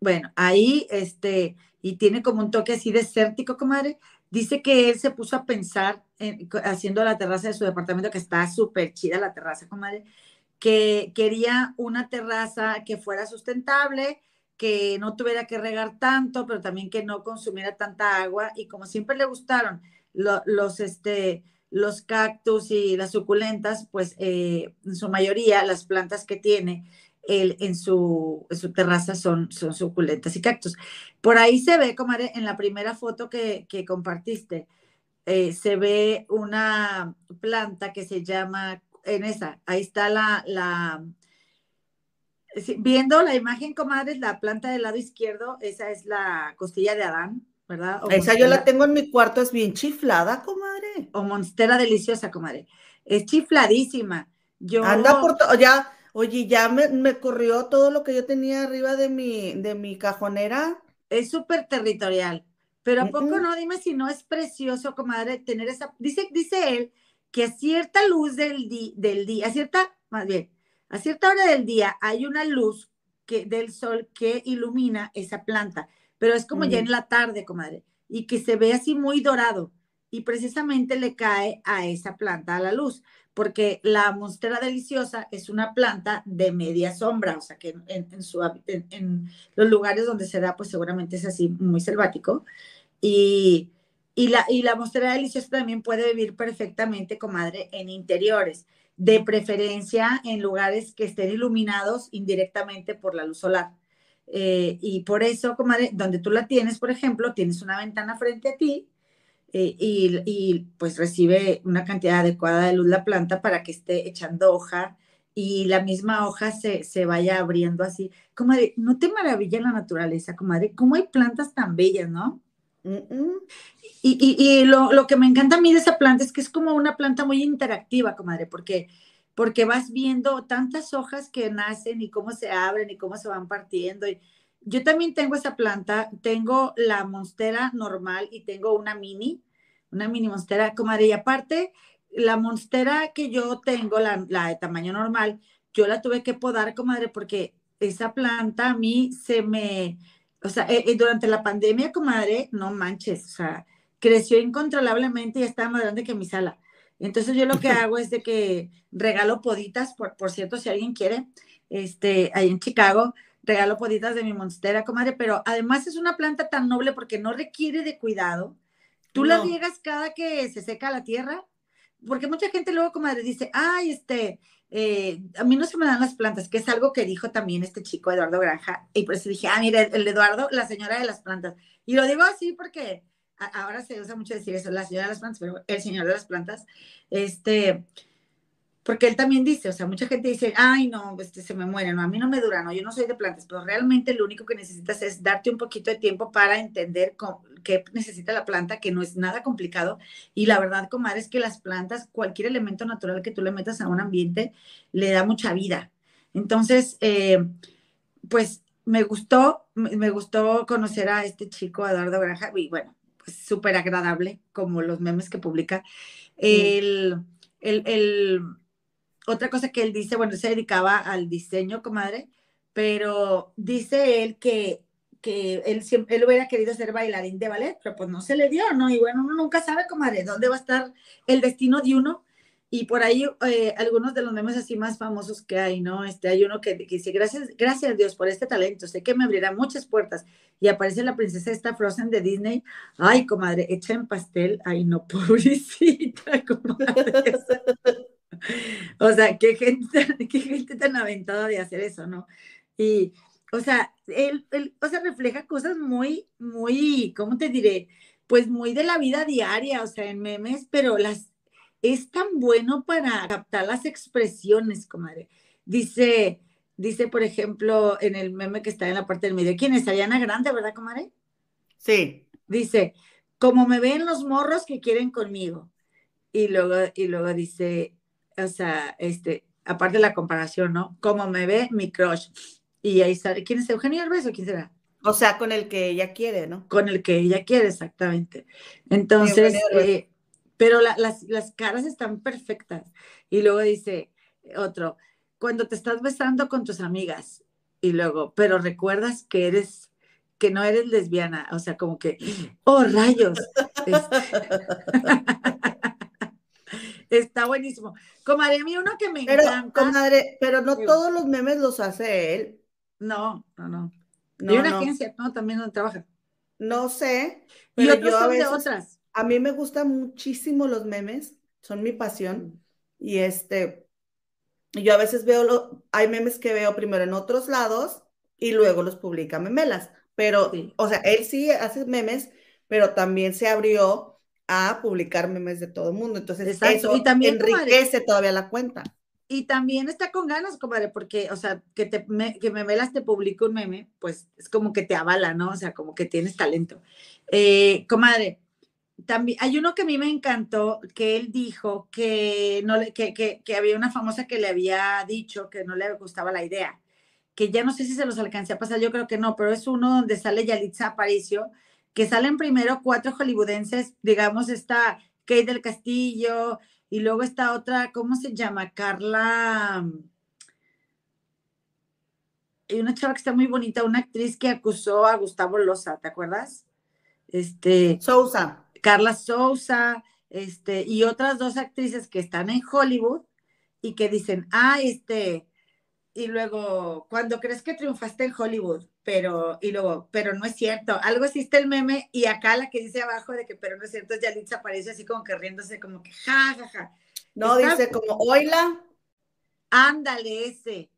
Bueno, ahí, este, y tiene como un toque así desértico, comadre. Dice que él se puso a pensar en, haciendo la terraza de su departamento, que está súper chida la terraza, comadre, que quería una terraza que fuera sustentable, que no tuviera que regar tanto, pero también que no consumiera tanta agua. Y como siempre le gustaron los, este, los cactus y las suculentas, pues eh, en su mayoría las plantas que tiene él en, su, terraza son, son suculentas y cactus. Por ahí se ve, comadre, en la primera foto que, compartiste, eh, se ve una planta que se llama, en esa, ahí está la, la viendo la imagen, comadres, la planta del lado izquierdo, esa es la costilla de Adán, ¿verdad?
Esa yo la tengo en mi cuarto, es bien chiflada, comadre.
O monstera deliciosa, comadre. Es chifladísima. Yo...
Anda por todo, ya, oye, ya me, corrió todo lo que yo tenía arriba de mi, de mi cajonera.
Es súper territorial. Pero ¿a poco no? Dime si no es precioso, comadre, tener esa. Dice, dice él que a cierta luz del, del día, a cierta, más bien, a cierta hora del día hay una luz que, del sol que ilumina esa planta, pero es como ya en la tarde, comadre, y que se ve así muy dorado y precisamente le cae a esa planta a la luz, porque la monstera deliciosa es una planta de media sombra, o sea que en, su, en, los lugares donde se da, pues seguramente es así muy selvático. Y, y, la, y la monstera deliciosa también puede vivir perfectamente, comadre, en interiores, de preferencia en lugares que estén iluminados indirectamente por la luz solar. Eh, y por eso, comadre, donde tú la tienes, por ejemplo, tienes una ventana frente a ti eh, y, pues recibe una cantidad adecuada de luz la planta para que esté echando hoja y la misma hoja se, vaya abriendo así. Comadre, ¿no te maravilla la naturaleza, comadre? ¿Cómo hay plantas tan bellas, no? Y, lo, que me encanta a mí de esa planta es que es como una planta muy interactiva, comadre, porque, porque vas viendo tantas hojas que nacen y cómo se abren y cómo se van partiendo. Y, yo también tengo esa planta, tengo la monstera normal y tengo una mini, una mini monstera, comadre, y aparte, la monstera que yo tengo, la, de tamaño normal, yo la tuve que podar, comadre, porque esa planta a mí se me, o sea, eh, eh, durante la pandemia, comadre, no manches, o sea, creció incontrolablemente y estaba más grande que mi sala. Entonces yo lo que hago es de que regalo poditas, por, por cierto, si alguien quiere, este, ahí en Chicago, regalo poditas de mi monstera, comadre, pero además es una planta tan noble porque no requiere de cuidado. Tú la riegas cada que se seca la tierra, porque mucha gente luego, comadre, dice, ay, este, eh, a mí no se me dan las plantas, que es algo que dijo también este chico Eduardo Granja, y por eso dije, ah, mira, el Eduardo, la señora de las plantas. Y lo digo así porque ahora se usa mucho decir eso, la señora de las plantas, pero el señor de las plantas, este, porque él también dice, o sea, mucha gente dice, ay, no, este, se me muere, no, a mí no me dura, no, yo no soy de plantas, pero realmente lo único que necesitas es darte un poquito de tiempo para entender qué necesita la planta, que no es nada complicado. Y la verdad, comadre, es que las plantas, cualquier elemento natural que tú le metas a un ambiente, le da mucha vida. Entonces, eh, pues me gustó, me gustó conocer a este chico, Eduardo Granja, y bueno, pues súper agradable, como los memes que publica. el, el otra cosa que él dice, bueno, se dedicaba al diseño, comadre, pero dice él que, que él, siempre, él hubiera querido ser bailarín de ballet, pero pues no se le dio, ¿no? Y bueno, uno nunca sabe, comadre, dónde va a estar el destino de uno. Y por ahí eh, algunos de los memes así más famosos que hay, ¿no? Este, hay uno que, dice, gracias, gracias a Dios por este talento, sé que me abrirá muchas puertas. Y aparece la princesa esta Frozen de Disney. Ay, comadre, hecha en pastel. Ay, no, pobrecita, comadre. O sea, qué gente, qué gente tan aventada de hacer eso, ¿no? Y, o sea, él, él, o sea, refleja cosas muy, muy, ¿cómo te diré? Pues muy de la vida diaria, o sea, en memes, pero las, es tan bueno para captar las expresiones, comadre. Dice, dice, por ejemplo, en el meme que está en la parte del medio, ¿quién es? Ariana Grande, ¿verdad, comadre?
Sí.
Dice, como me ven los morros que quieren conmigo. Y luego, y luego dice, o sea, este, aparte de la comparación, ¿no? Como me ve mi crush. Y ahí está, ¿quién es Eugenio Herbes o quién será?
O sea, con el que ella quiere, ¿no?
Con el que ella quiere, exactamente. Entonces, eh, pero las, las caras están perfectas. Y luego dice otro, cuando te estás besando con tus amigas, y luego, pero recuerdas que eres, que no eres lesbiana, o sea, como que, oh, rayos. Está buenísimo. Comadre, a mí uno que me
pero,
encanta.
Comadre, pero no todos los memes los hace él.
No, no, no. no una agencia, ¿no? También donde trabaja.
No sé.
Pero y otros yo a veces, de otras.
A mí me gustan muchísimo los memes, son mi pasión. Mm. Y este, yo a veces veo, lo, hay memes que veo primero en otros lados y luego los publica Memelas. Pero, o sea, él sí hace memes, pero también se abrió a publicar memes de todo el mundo. Entonces, eso y también, enriquece todavía la cuenta.
y también está con ganas, comadre, porque, o sea, que, te, me, que Memelas te publique un meme, pues es como que te avala, ¿no? O sea, como que tienes talento. Eh, comadre, también hay uno que a mí me encantó, que él dijo que, no, que, que, que había una famosa que le había dicho que no le gustaba la idea, que ya no sé si se los alcancé a pasar, yo creo que no, pero es uno donde sale Yalitza Aparicio, que salen primero cuatro hollywoodenses, digamos, está Kate del Castillo, y luego está otra, ¿cómo se llama? Carla. Hay una chava que está muy bonita, una actriz que acusó a Gustavo Loza, ¿te acuerdas? Este.
Sousa.
Carla Sousa, este, y otras dos actrices que están en Hollywood y que dicen, ah, este, y luego, cuando crees que triunfaste en Hollywood, pero, y luego, pero no es cierto, algo existe el meme, y acá la que dice abajo de que, pero no es cierto, Yalitza aparece así como que riéndose, como que, ja, ja, ja.
No, dice como, oila.
Ándale, ese.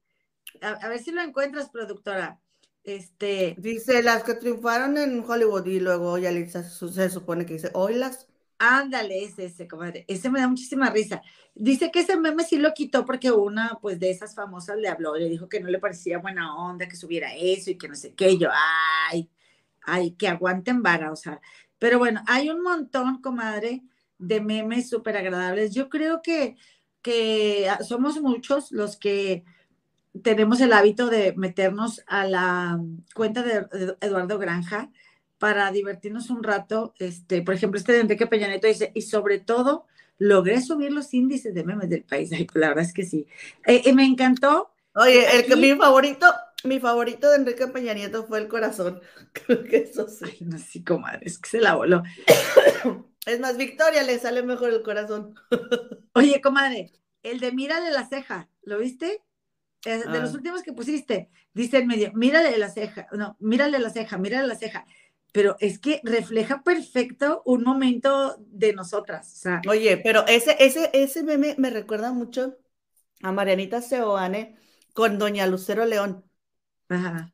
A, ver si lo encuentras, productora. Este.
Dice, las que triunfaron en Hollywood, y luego Yalitza se supone que dice, oilas.
Ándale, ese, ese, comadre. Ese me da muchísima risa. Dice que ese meme sí lo quitó porque una, pues, de esas famosas le habló, le dijo que no le parecía buena onda que subiera eso y que no sé qué. Yo, ay, ay, que aguanten vara, o sea. Pero bueno, hay un montón, comadre, de memes súper agradables. Yo creo que, que somos muchos los que tenemos el hábito de meternos a la cuenta de Eduardo Granja para divertirnos un rato. Este, por ejemplo, este de Enrique Peñaneto dice, y sobre todo, logré subir los índices de memes del país. Ay, la verdad es que sí. Eh, me encantó.
Oye, el que mi favorito, mi favorito de Enrique Peña Nieto fue el corazón. Creo que eso sí.
Ay, no, sí, comadre, es que se la voló.
Es más, Victoria le sale mejor el corazón.
Oye, comadre, el de mírale la ceja, ¿lo viste? de los ah. últimos que pusiste, dice en medio, mírale la ceja, no, mírale la ceja, mírale la ceja pero es que refleja perfecto un momento de nosotras.
Oye, pero ese, ese, ese meme me recuerda mucho a Marianita Seoane con Doña Lucero León.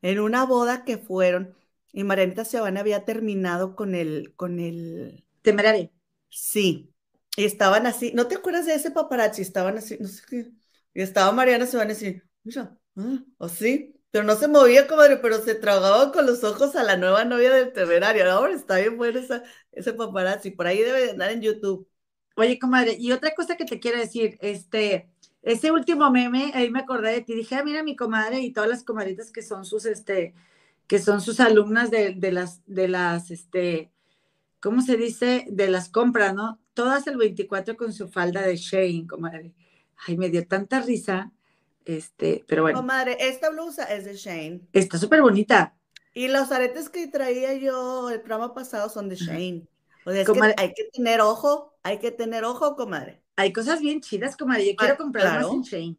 En una boda que fueron, y Marianita Seoane había terminado con el, con el.
Temerario.
Sí. Y estaban así, ¿no te acuerdas de ese paparazzi? Estaban así, no sé qué. Y estaba Mariana Seoane así, mira, ah, así. Pero no se movía, comadre, pero se tragaba con los ojos a la nueva novia del temerario. Ahora está bien bueno esa, ese paparazzi. Por ahí debe de andar en YouTube.
Oye, comadre, y otra cosa que te quiero decir, este, ese último meme, ahí me acordé de ti. Dije, ah, mira mi comadre y todas las comadritas que son sus, este, que son sus alumnas de, de las, de las, este, ¿cómo se dice? De las compras, ¿no? Todas el 24 con su falda de Shane, comadre. Ay, me dio tanta risa. Este, pero bueno.
Comadre, esta blusa es de Shane.
Está súper bonita.
Y los aretes que traía yo el programa pasado son de Shane. O sea, es que hay que tener ojo, hay que tener ojo, comadre.
Hay cosas bien chidas, comadre. Yo quiero comprar más en Shane.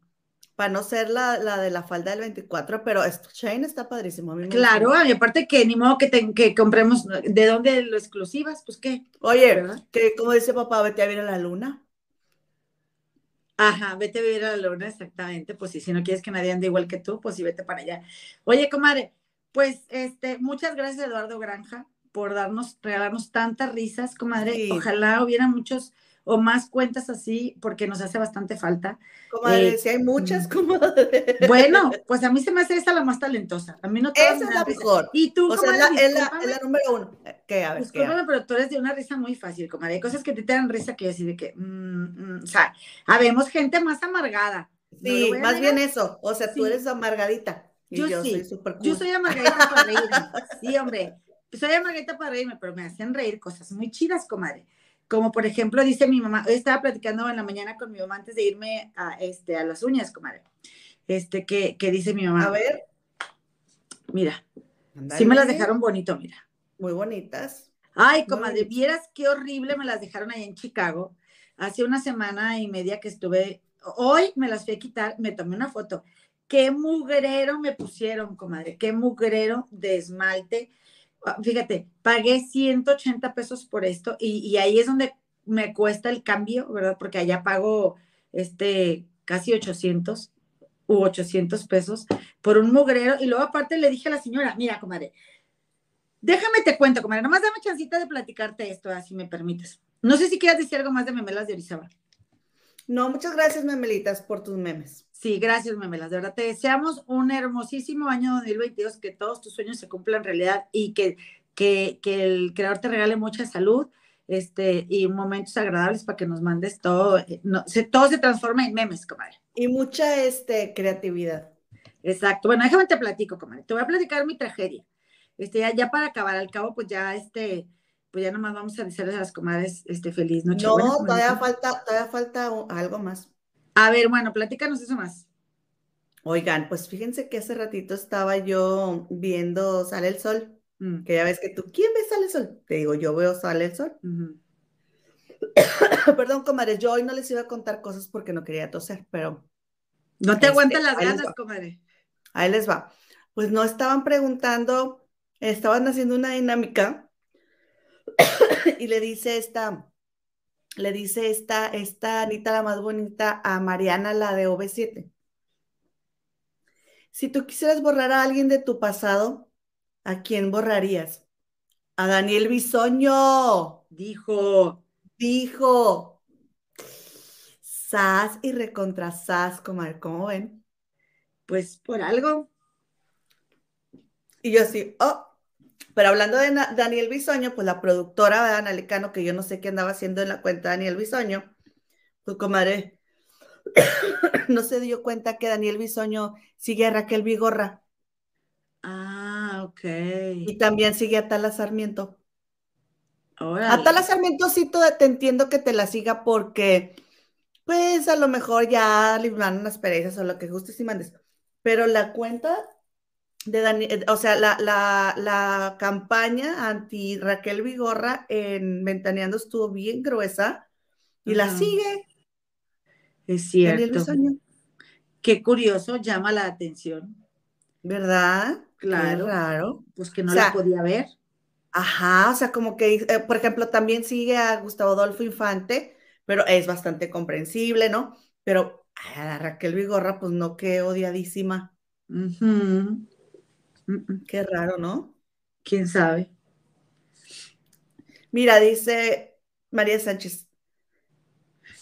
Para no ser la, de la falda del 24, pero esto, Shane está padrísimo.
claro, y aparte que ni modo que, que compremos, ¿de dónde lo exclusivas? Pues qué.
Oye, que como dice papá, vete a ver a la luna.
Ajá, vete a vivir a la luna, exactamente. Pues sí, si no quieres que nadie ande igual que tú, pues sí, vete para allá. Oye, comadre, pues este, muchas gracias, Eduardo Granja, por darnos, regalarnos tantas risas, comadre. Ojalá hubiera muchos o más cuentas así, porque nos hace bastante falta.
Comadre, eh, si hay muchas, mm. comadre.
Bueno, pues a mí se me hace esa la más talentosa. A mí no
Esa es la mejor.
Y tú,
o sea, es la, es, la, número uno. ¿Qué? A ver,
discúlpame, pero tú eres de una risa muy fácil, comadre. Hay cosas que te, dan risa que yo así de que, mm, mm, o sea, habemos gente más amargada.
Sí, más bien eso. O sea, tú eres amargadita. yo, sí. Soy cool.
Yo soy amargadita para reírme. Sí, hombre. Soy amargadita para reírme, pero me hacen reír cosas muy chidas, comadre. Como por ejemplo, dice mi mamá, hoy estaba platicando en la mañana con mi mamá antes de irme a, este, a las uñas, comadre. Este, que, que dice mi mamá.
A ver.
Mira, sí me las dejaron bonito, mira.
Muy bonitas.
Ay, comadre, vieras qué horrible me las dejaron ahí en Chicago. Hace una semana y media que estuve, hoy me las fui a quitar, me tomé una foto. Qué mugrero me pusieron, comadre, qué mugrero de esmalte fíjate, pagué 180 pesos por esto y, ahí es donde me cuesta el cambio, ¿verdad? Porque allá pago este casi 800 u 800 pesos por un mugrero y luego aparte le dije a la señora, mira, comadre, déjame te cuento, comadre, nomás dame chancita de platicarte esto, así me permites. No sé si quieres decir algo más de memelas de Orizaba.
No, muchas gracias, memelitas, por tus memes.
Sí, gracias, memelas. De verdad, te deseamos un hermosísimo año 2022, que todos tus sueños se cumplan realidad y que, que, que el creador te regale mucha salud este, y momentos agradables para que nos mandes todo. eh, No, se, todo se transforma en memes, comadre.
Y mucha este, creatividad.
Exacto. Bueno, déjame te platico, comadre. Te voy a platicar mi tragedia. Este, ya, ya para acabar, al cabo, pues ya este, pues ya nomás vamos a desearles a las comadres este feliz noche.
No,
buena,
todavía falta, todavía falta algo más.
A ver, bueno, platícanos eso más.
Oigan, pues fíjense que hace ratito estaba yo viendo Sale el Sol,
Mm,
que ya ves que tú, ¿quién ve Sale el Sol? Te digo, yo veo Sale el Sol. Perdón, comadres, yo hoy no les iba a contar cosas porque no quería toser, pero
No te
Este,
aguantas las ganas, comadre.
ahí les va. Pues no estaban preguntando, estaban haciendo una dinámica y le dice esta, le dice esta, esta Anita la más bonita a Mariana, la de OV7. Si tú quisieras borrar a alguien de tu pasado, ¿a quién borrarías? A Daniel Bisoño,
Dijo,
dijo. Sas y recontra Sas, comadre, ¿cómo ven?
pues por algo.
Y yo así, oh. Pero hablando de Na- Daniel Bisoño, pues la productora de Ana Lecano, que yo no sé qué andaba haciendo en la cuenta de Daniel Bisoño, pues comadre, no se dio cuenta que Daniel Bisoño sigue a Raquel Vigorra
Ah, ok.
y también sigue a Tala Sarmiento.
Órale.
A Tala Sarmiento sí te, te entiendo que te la siga porque, pues a lo mejor ya le van unas perezas o lo que gustes y mandes. Pero la cuenta de Daniel, o sea, la, la, la campaña anti Raquel Vigorra en Ventaneando estuvo bien gruesa y la sigue
Es cierto. Qué curioso, llama la atención.
¿verdad?
Claro.
raro.
Pues que no
O sea,
la podía ver.
Ajá, o sea, como que, eh, por ejemplo, también sigue a Gustavo Adolfo Infante, pero es bastante comprensible, ¿no? Pero a Raquel Vigorra, pues no, qué odiadísima. Qué raro, ¿no?
¿Quién sabe?
Mira, dice María Sánchez.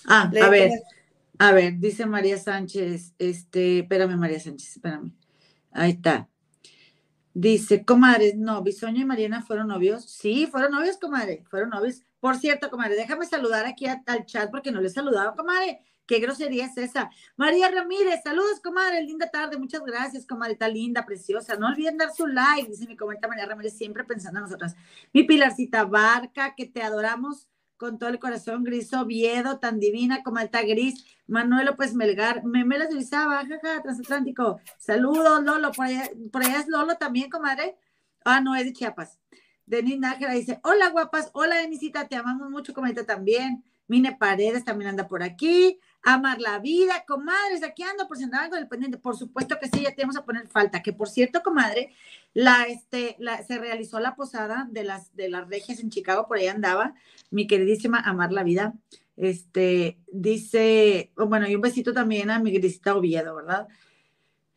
Ah, a ver, a ver, dice María Sánchez, este, espérame, María Sánchez, espérame. Ahí está. Dice, comadres, no, Bisoño y Mariana fueron novios. Sí, fueron novios, comadre, fueron novios. Por cierto, comadre, déjame saludar aquí a- al chat porque no le he saludado, comadre. Qué grosería es esa. María Ramírez, saludos, comadre, linda tarde, muchas gracias, comadre, está linda, preciosa. No olviden dar su like, dice mi comenta María Ramírez, siempre pensando en nosotras. Mi Pilarcita Barca, que te adoramos con todo el corazón, Gris Oviedo, tan divina como alta gris, Manuel López Melgar, Memelas de Orizaba, jaja, transatlántico, saludos, Lolo, por allá, por allá es Lolo también, comadre, ah, no, es de Chiapas, Denis Nájera dice, hola guapas, hola Denisita, te amamos mucho, comadre también, Mine Paredes también anda por aquí, Amar la vida, comadres, aquí ando por si andaban con el pendiente, por supuesto que sí, ya te vamos a poner falta, que por cierto, comadre, la, este, la, se realizó la posada de las, de las regias en Chicago, por ahí andaba, mi queridísima Amar la Vida. Este, dice, oh, bueno, y un besito también a mi grisita Oviedo, ¿verdad?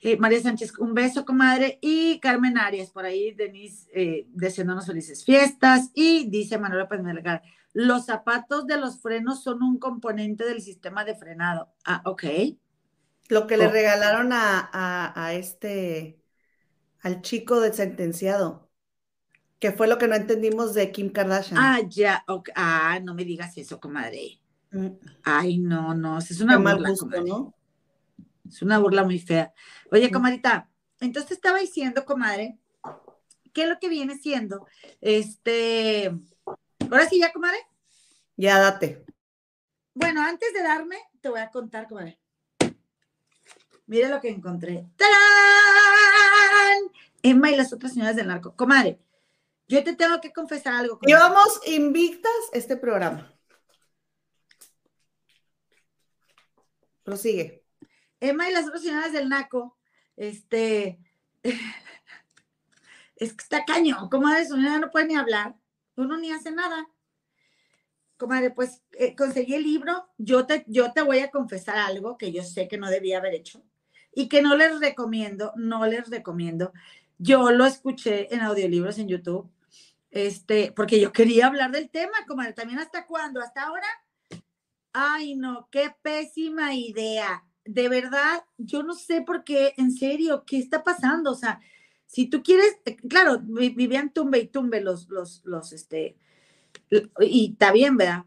Eh, María Sánchez, un beso, comadre. Y Carmen Arias, por ahí, Denise, eh, deseándonos felices fiestas. Y dice Manuel López Melgar, los zapatos de los frenos son un componente del sistema de frenado. Ah, ok.
Lo que le
Oh.
regalaron a, a, a este, al chico del sentenciado, que fue lo que no entendimos de Kim Kardashian.
Ah, ya. Ah, no me digas eso, comadre.
Mm,
Ay, no, no, es una
mal
burla,
gusto,
comadre.
¿no?
Es una burla muy fea. Oye,
Mm.
comadrita, entonces estaba diciendo, comadre, ¿qué es lo que viene siendo? Este, ahora sí ya, comadre.
Ya date.
Bueno, antes de darme, te voy a contar, comadre. Mira lo que encontré. ¡Tarán! Emma y las otras señoras del narco. Comadre, yo te tengo que confesar algo. comadre.
Llevamos invictas este programa. Prosigue.
Emma y las otras señoras del Naco, este, es que está cañón, comadre, su no puede ni hablar, uno ni hace nada. Comadre, pues eh, conseguí el libro, yo te, yo te voy a confesar algo que yo sé que no debía haber hecho y que no les recomiendo, no les recomiendo. Yo lo escuché en audiolibros en YouTube, este, porque yo quería hablar del tema, comadre, también hasta cuándo, hasta ahora. Ay, no, qué pésima idea. De verdad, yo no sé por qué, en serio, ¿qué está pasando? O sea, si tú quieres, eh, claro, vivían tumbe y tumbe los, los, los, este, y está bien, ¿verdad?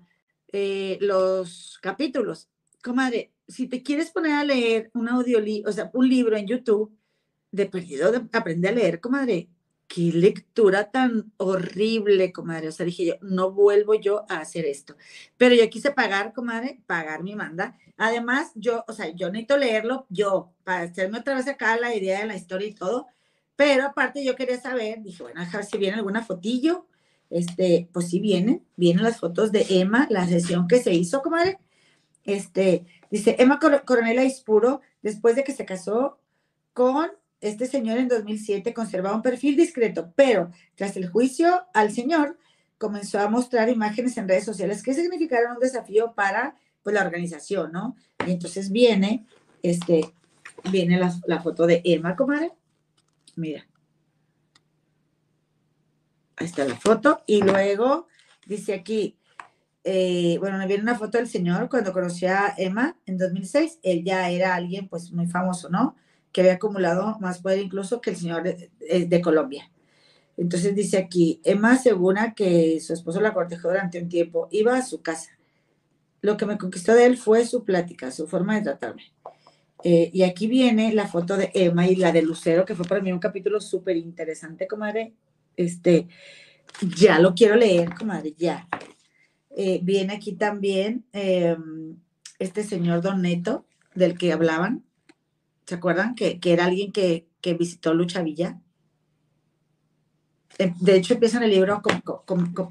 Eh, los capítulos. Comadre, si te quieres poner a leer un audiolibro, o sea, un libro en YouTube, de perdido, de, aprende a leer, comadre. Qué lectura tan horrible, comadre. O sea, dije yo, no vuelvo yo a hacer esto. Pero yo quise pagar, comadre, pagar mi manda. Además, yo, o sea, yo necesito leerlo yo, para hacerme otra vez acá la idea de la historia y todo. Pero aparte yo quería saber, dije, bueno, a ver si viene alguna fotillo. Este, pues sí viene, vienen las fotos de Emma, la sesión que se hizo, comadre. Este, dice, Emma Coronela Ispuro, después de que se casó con este señor en 2007 conservaba un perfil discreto, pero tras el juicio al señor comenzó a mostrar imágenes en redes sociales que significaron un desafío para pues, la organización, ¿no? Y entonces viene, este, viene la, foto de Emma, comadre. Mira. Ahí está la foto. Y luego dice aquí, eh, bueno, me viene una foto del señor cuando conoció a Emma en 2006. Él ya era alguien pues muy famoso, ¿no? que había acumulado más poder incluso que el señor de, Colombia. Entonces dice aquí, Emma asegura que su esposo la cortejó durante un tiempo, iba a su casa. Lo que me conquistó de él fue su plática, su forma de tratarme. Eh, y aquí viene la foto de Emma y la de Lucero, que fue para mí un capítulo súper interesante, comadre. Este, ya lo quiero leer, comadre, ya. Eh, viene aquí también em, este señor Don Neto, del que hablaban, ¿Se acuerdan? Que, era alguien que, visitó Lucha Villa. Eh, de hecho, empieza en el libro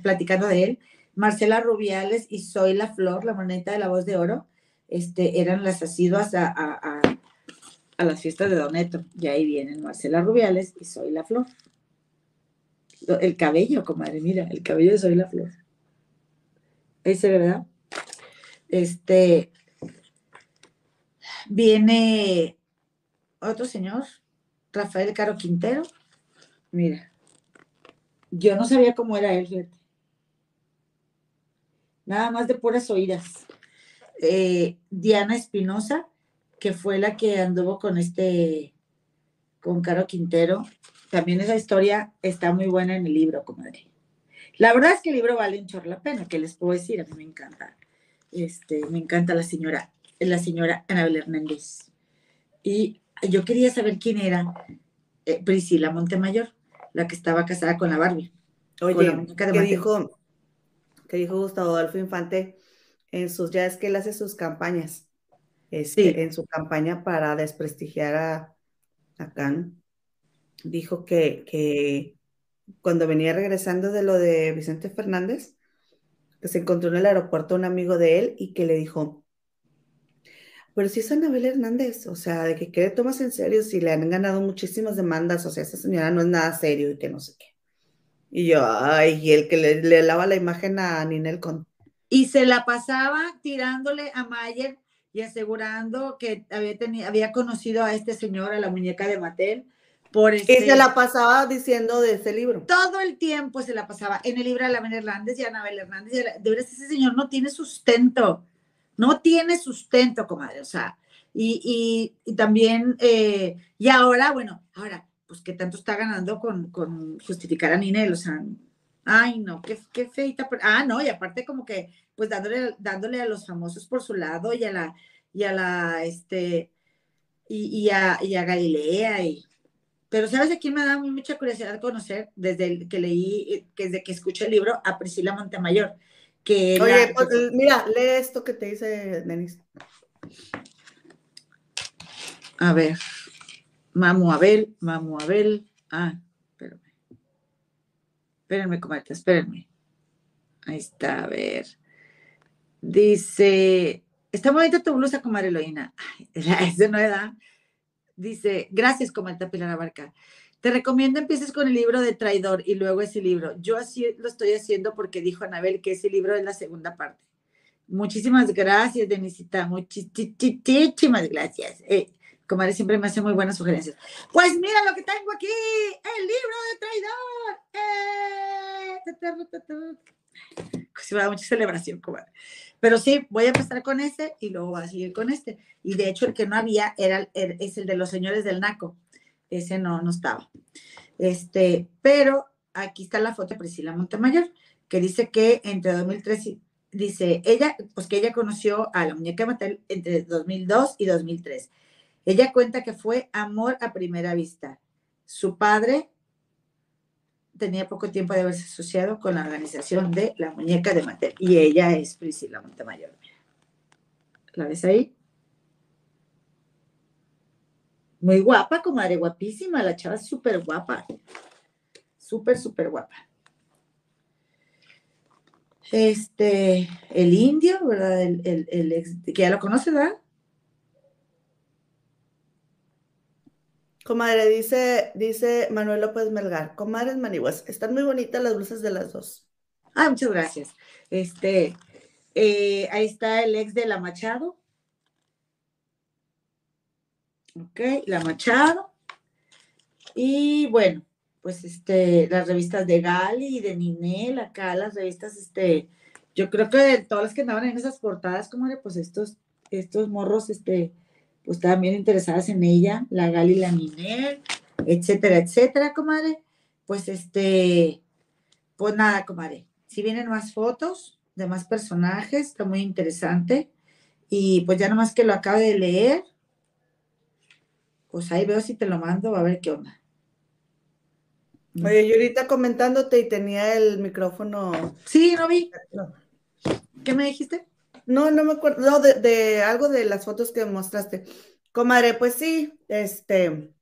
platicando de él. Marcela Rubiales y Soy la Flor, la moneta de la voz de oro, este, eran las asiduas a, a, las fiestas de Doneto. Y ahí vienen Marcela Rubiales y Soy la Flor. El cabello, comadre, mira, el cabello de Soy la Flor. Ese, ¿verdad? Este, viene otro señor, Rafael Caro Quintero. Mira, yo no sabía cómo era él, fíjate. Nada más de puras oídas. Eh, Diana Espinosa, que fue la que anduvo con este, con Caro Quintero. También esa historia está muy buena en el libro, comadre. La verdad es que el libro vale un chorro la pena, que les puedo decir, a mí me encanta. Este, me encanta la señora, la señora Anabel Hernández. Y yo quería saber quién era eh, Priscila Montemayor, la que estaba casada con la Barbie.
Oye, ¿qué dijo, que dijo Gustavo Adolfo Infante en sus, ya es que él hace sus campañas, este, en su campaña para desprestigiar a, a Khan, dijo que, que cuando venía regresando de lo de Vicente Fernández, que se encontró en el aeropuerto un amigo de él y que le dijo, pero si es Anabel Hernández, o sea, de que quede tomas en serio si le han ganado muchísimas demandas, o sea, esa señora no es nada serio y que no sé qué. Y yo, ay, y el que le, lava la imagen a Ninel con.
Y se la pasaba tirándole a Mayer y asegurando que había, tenido, había conocido a este señor, a la muñeca de Mattel, por este...
Y se la pasaba diciendo de ese libro.
Todo el tiempo se la pasaba en el libro de Anabel Hernández y Anabel Hernández. De verdad, ese señor no tiene sustento no tiene sustento, comadre, o sea, y, también, eh, y ahora, bueno, ahora, pues que tanto está ganando con, justificar a Ninel, o sea, ay, no, qué, qué feita, ah, no, y aparte como que, pues dándole, dándole a los famosos por su lado y a la, y a la, este, y, a, y a Galilea, y, pero ¿sabes de quién me da mucha curiosidad conocer desde que leí, desde que escuché el libro? A Priscila Montemayor.
Oye, pues, mira, lee esto que te dice Denis.
A ver, Mamu Abel, Mamu Abel. Ah, espérame. Espérenme, comadre, espérenme. Ahí está, a ver. Dice, está bonita tu blusa, comadre Eloína. Esa no da. Dice, gracias, comadre Pilar Abarca. Te recomiendo empieces con el libro de Traidor y luego ese libro. Yo así lo estoy haciendo porque dijo Anabel que ese libro es la segunda parte. Muchísimas gracias, Denisita. Muchísimas gracias. Eh, siempre me hace muy buenas sugerencias. Pues mira lo que tengo aquí, el libro de Traidor. Eh, sí va a mucha celebración, comadre. Pero sí, voy a empezar con ese y luego voy a seguir con este. Y de hecho, el que no había era, es el de los señores del Naco. Ese no, no estaba. Este, pero aquí está la foto de Priscila Montemayor, que dice que entre 2003 y, dice ella, pues que ella conoció a la muñeca Mattel entre 2002 y 2003. Ella cuenta que fue amor a primera vista. Su padre tenía poco tiempo de haberse asociado con la organización de la muñeca de Mattel y ella es Priscila Montemayor. ¿La ves ahí? Muy guapa, comadre, guapísima, la chava es súper guapa. Súper, súper guapa. Este, el indio, ¿verdad? El, el, ex, que ya lo conoce, ¿verdad?
Comadre, dice, dice Manuel López Melgar, comadres maniguas, están muy bonitas las blusas de las dos.
Ah, muchas gracias. Este, eh, ahí está el ex de la Machado. Ok, la Machado. Y bueno, pues este, las revistas de Gali y de Ninel, acá las revistas, este, yo creo que de todas las que andaban en esas portadas, como pues estos, estos morros, este, pues estaban bien interesadas en ella, la Gali la Ninel, etcétera, etcétera, comadre. Pues este, pues nada, comadre. Si vienen más fotos de más personajes, está muy interesante. Y pues ya nomás que lo acabe de leer, pues ahí veo si te lo mando, a ver qué onda.
Oye, yo ahorita comentándote y tenía el micrófono.
Sí, no vi. ¿Qué me dijiste?
No, no me acuerdo. No, de, algo de las fotos que mostraste. Comadre, pues sí, este.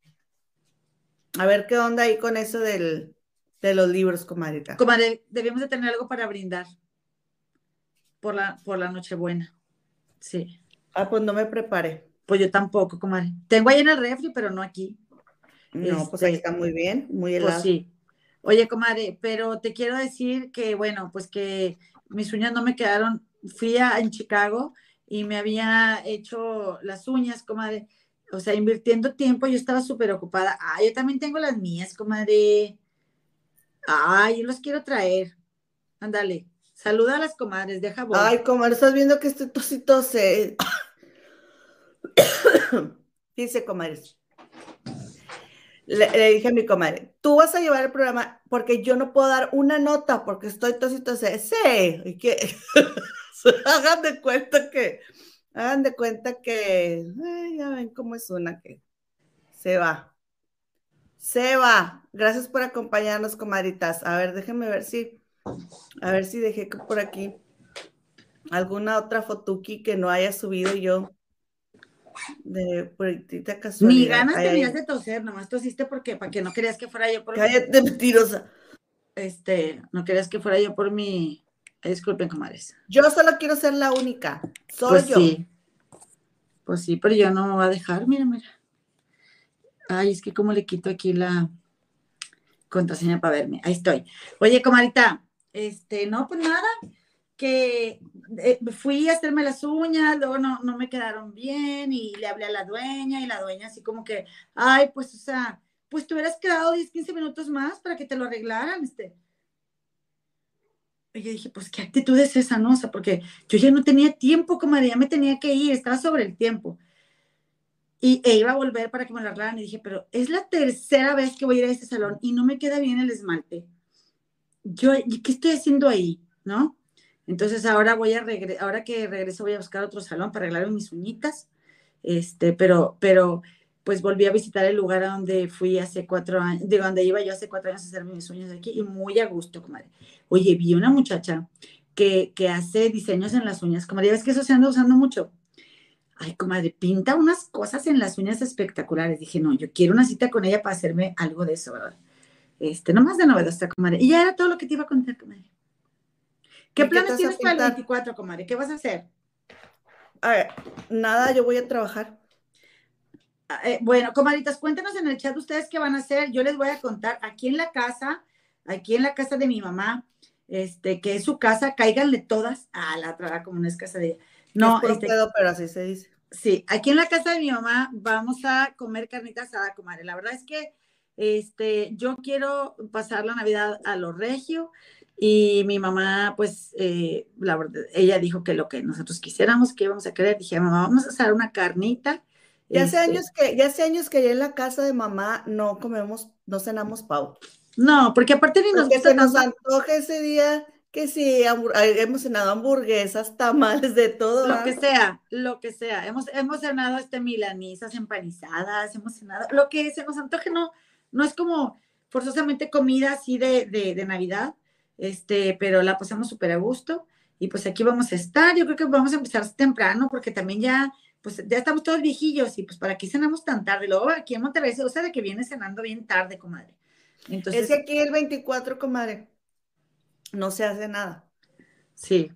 A ver qué onda ahí con eso del, de los libros, comadre.
Comadre, debíamos de tener algo para brindar por la, por la Nochebuena. Sí.
Ah, pues no me preparé.
Pues yo tampoco, comadre. Tengo ahí en el refri, pero no aquí.
No, pues ahí este, está muy bien, muy pues helado.
sí. Oye, comadre, pero te quiero decir que, bueno, pues que mis uñas no me quedaron. Fui a, en Chicago y me había hecho las uñas, comadre. O sea, invirtiendo tiempo, yo estaba súper ocupada. Ah, yo también tengo las mías, comadre. Ay, yo los quiero traer. Ándale. Saluda a las comadres, deja
voz. Ay, comadre, estás viendo que estoy tositose. Dice, comadres le, dije a mi comadre, tú vas a llevar el programa porque yo no puedo dar una nota porque estoy tosito, sí, y que hagan de cuenta que, hagan de cuenta que, ya ven cómo es una que se va. Se va. Gracias por acompañarnos, comadritas. A ver, déjenme ver si, a ver si dejé por aquí alguna otra fotuki que no haya subido yo de puritita casualidad.
Ni ganas tenías de toser, nomás tosiste porque para que no querías que fuera yo por
Cállate, mentirosa.
Este, no querías que fuera yo por mi. Disculpen, comadres.
Yo solo quiero ser la única. Soy
pues
yo.
Sí. Pues sí, pero yo no me voy a dejar, mira, mira. Ay, es que como le quito aquí la contraseña para verme. Ahí estoy. Oye, comadita, este, no, pues nada que eh, fui a hacerme las uñas, luego no, no me quedaron bien y le hablé a la dueña y la dueña así como que, ay, pues, o sea, pues te hubieras quedado 10, 15 minutos más para que te lo arreglaran, este. Y yo dije, pues, ¿qué actitud es esa, no? O sea, porque yo ya no tenía tiempo, como ya me tenía que ir, estaba sobre el tiempo. Y e iba a volver para que me lo arreglaran y dije, pero es la tercera vez que voy a ir a este salón y no me queda bien el esmalte. Yo, ¿qué estoy haciendo ahí? ¿No? Entonces ahora voy a ahora que regreso voy a buscar otro salón para arreglar mis uñitas. Este, pero, pero pues volví a visitar el lugar a donde fui hace cuatro años, de donde iba yo hace cuatro años a hacer mis uñas aquí y muy a gusto, comadre. Oye, vi una muchacha que, que hace diseños en las uñas, comadre, ves que eso se anda usando mucho. Ay, comadre, pinta unas cosas en las uñas espectaculares. Dije, no, yo quiero una cita con ella para hacerme algo de eso, ¿verdad? Este, nomás de novedosa, comadre. Y ya era todo lo que te iba a contar, comadre. ¿Qué planes tienes para el 24, comadre? ¿Qué vas a hacer?
A ver, nada, yo voy a trabajar.
Ah, eh, bueno, comadritas, cuéntenos en el chat ustedes qué van a hacer. Yo les voy a contar aquí en la casa, aquí en la casa de mi mamá, este, que es su casa, cáiganle todas a la otra, como no es casa de ella. No,
este, pero así se dice.
Sí, aquí en la casa de mi mamá vamos a comer carnita asada, comadre. La verdad es que este, yo quiero pasar la Navidad a lo regio Y mi mamá, pues, eh, la verdad, ella dijo que lo que nosotros quisiéramos, que íbamos a querer, dije, mamá, vamos a hacer una carnita.
Ya hace, este años que, ya hace años que ya en la casa de mamá no comemos, no cenamos pavo.
No, porque aparte ni nos
porque se nos antoja ese día que sí, hemos cenado hamburguesas, tamales, de todo.
Lo que sea, lo que sea. Hemos, hemos cenado este milanisas empanizadas, hemos cenado, lo que se nos antoje no, no es como forzosamente comida así de, de, Navidad, este, pero la pasamos súper a gusto. Y pues aquí vamos a estar. Yo creo que vamos a empezar temprano porque también ya, pues ya estamos todos viejillos y pues para qué cenamos tan tarde. Luego aquí en Monterrey o sea, de que viene cenando bien tarde, comadre.
Entonces, es que aquí el 24, comadre no se hace nada.
Sí.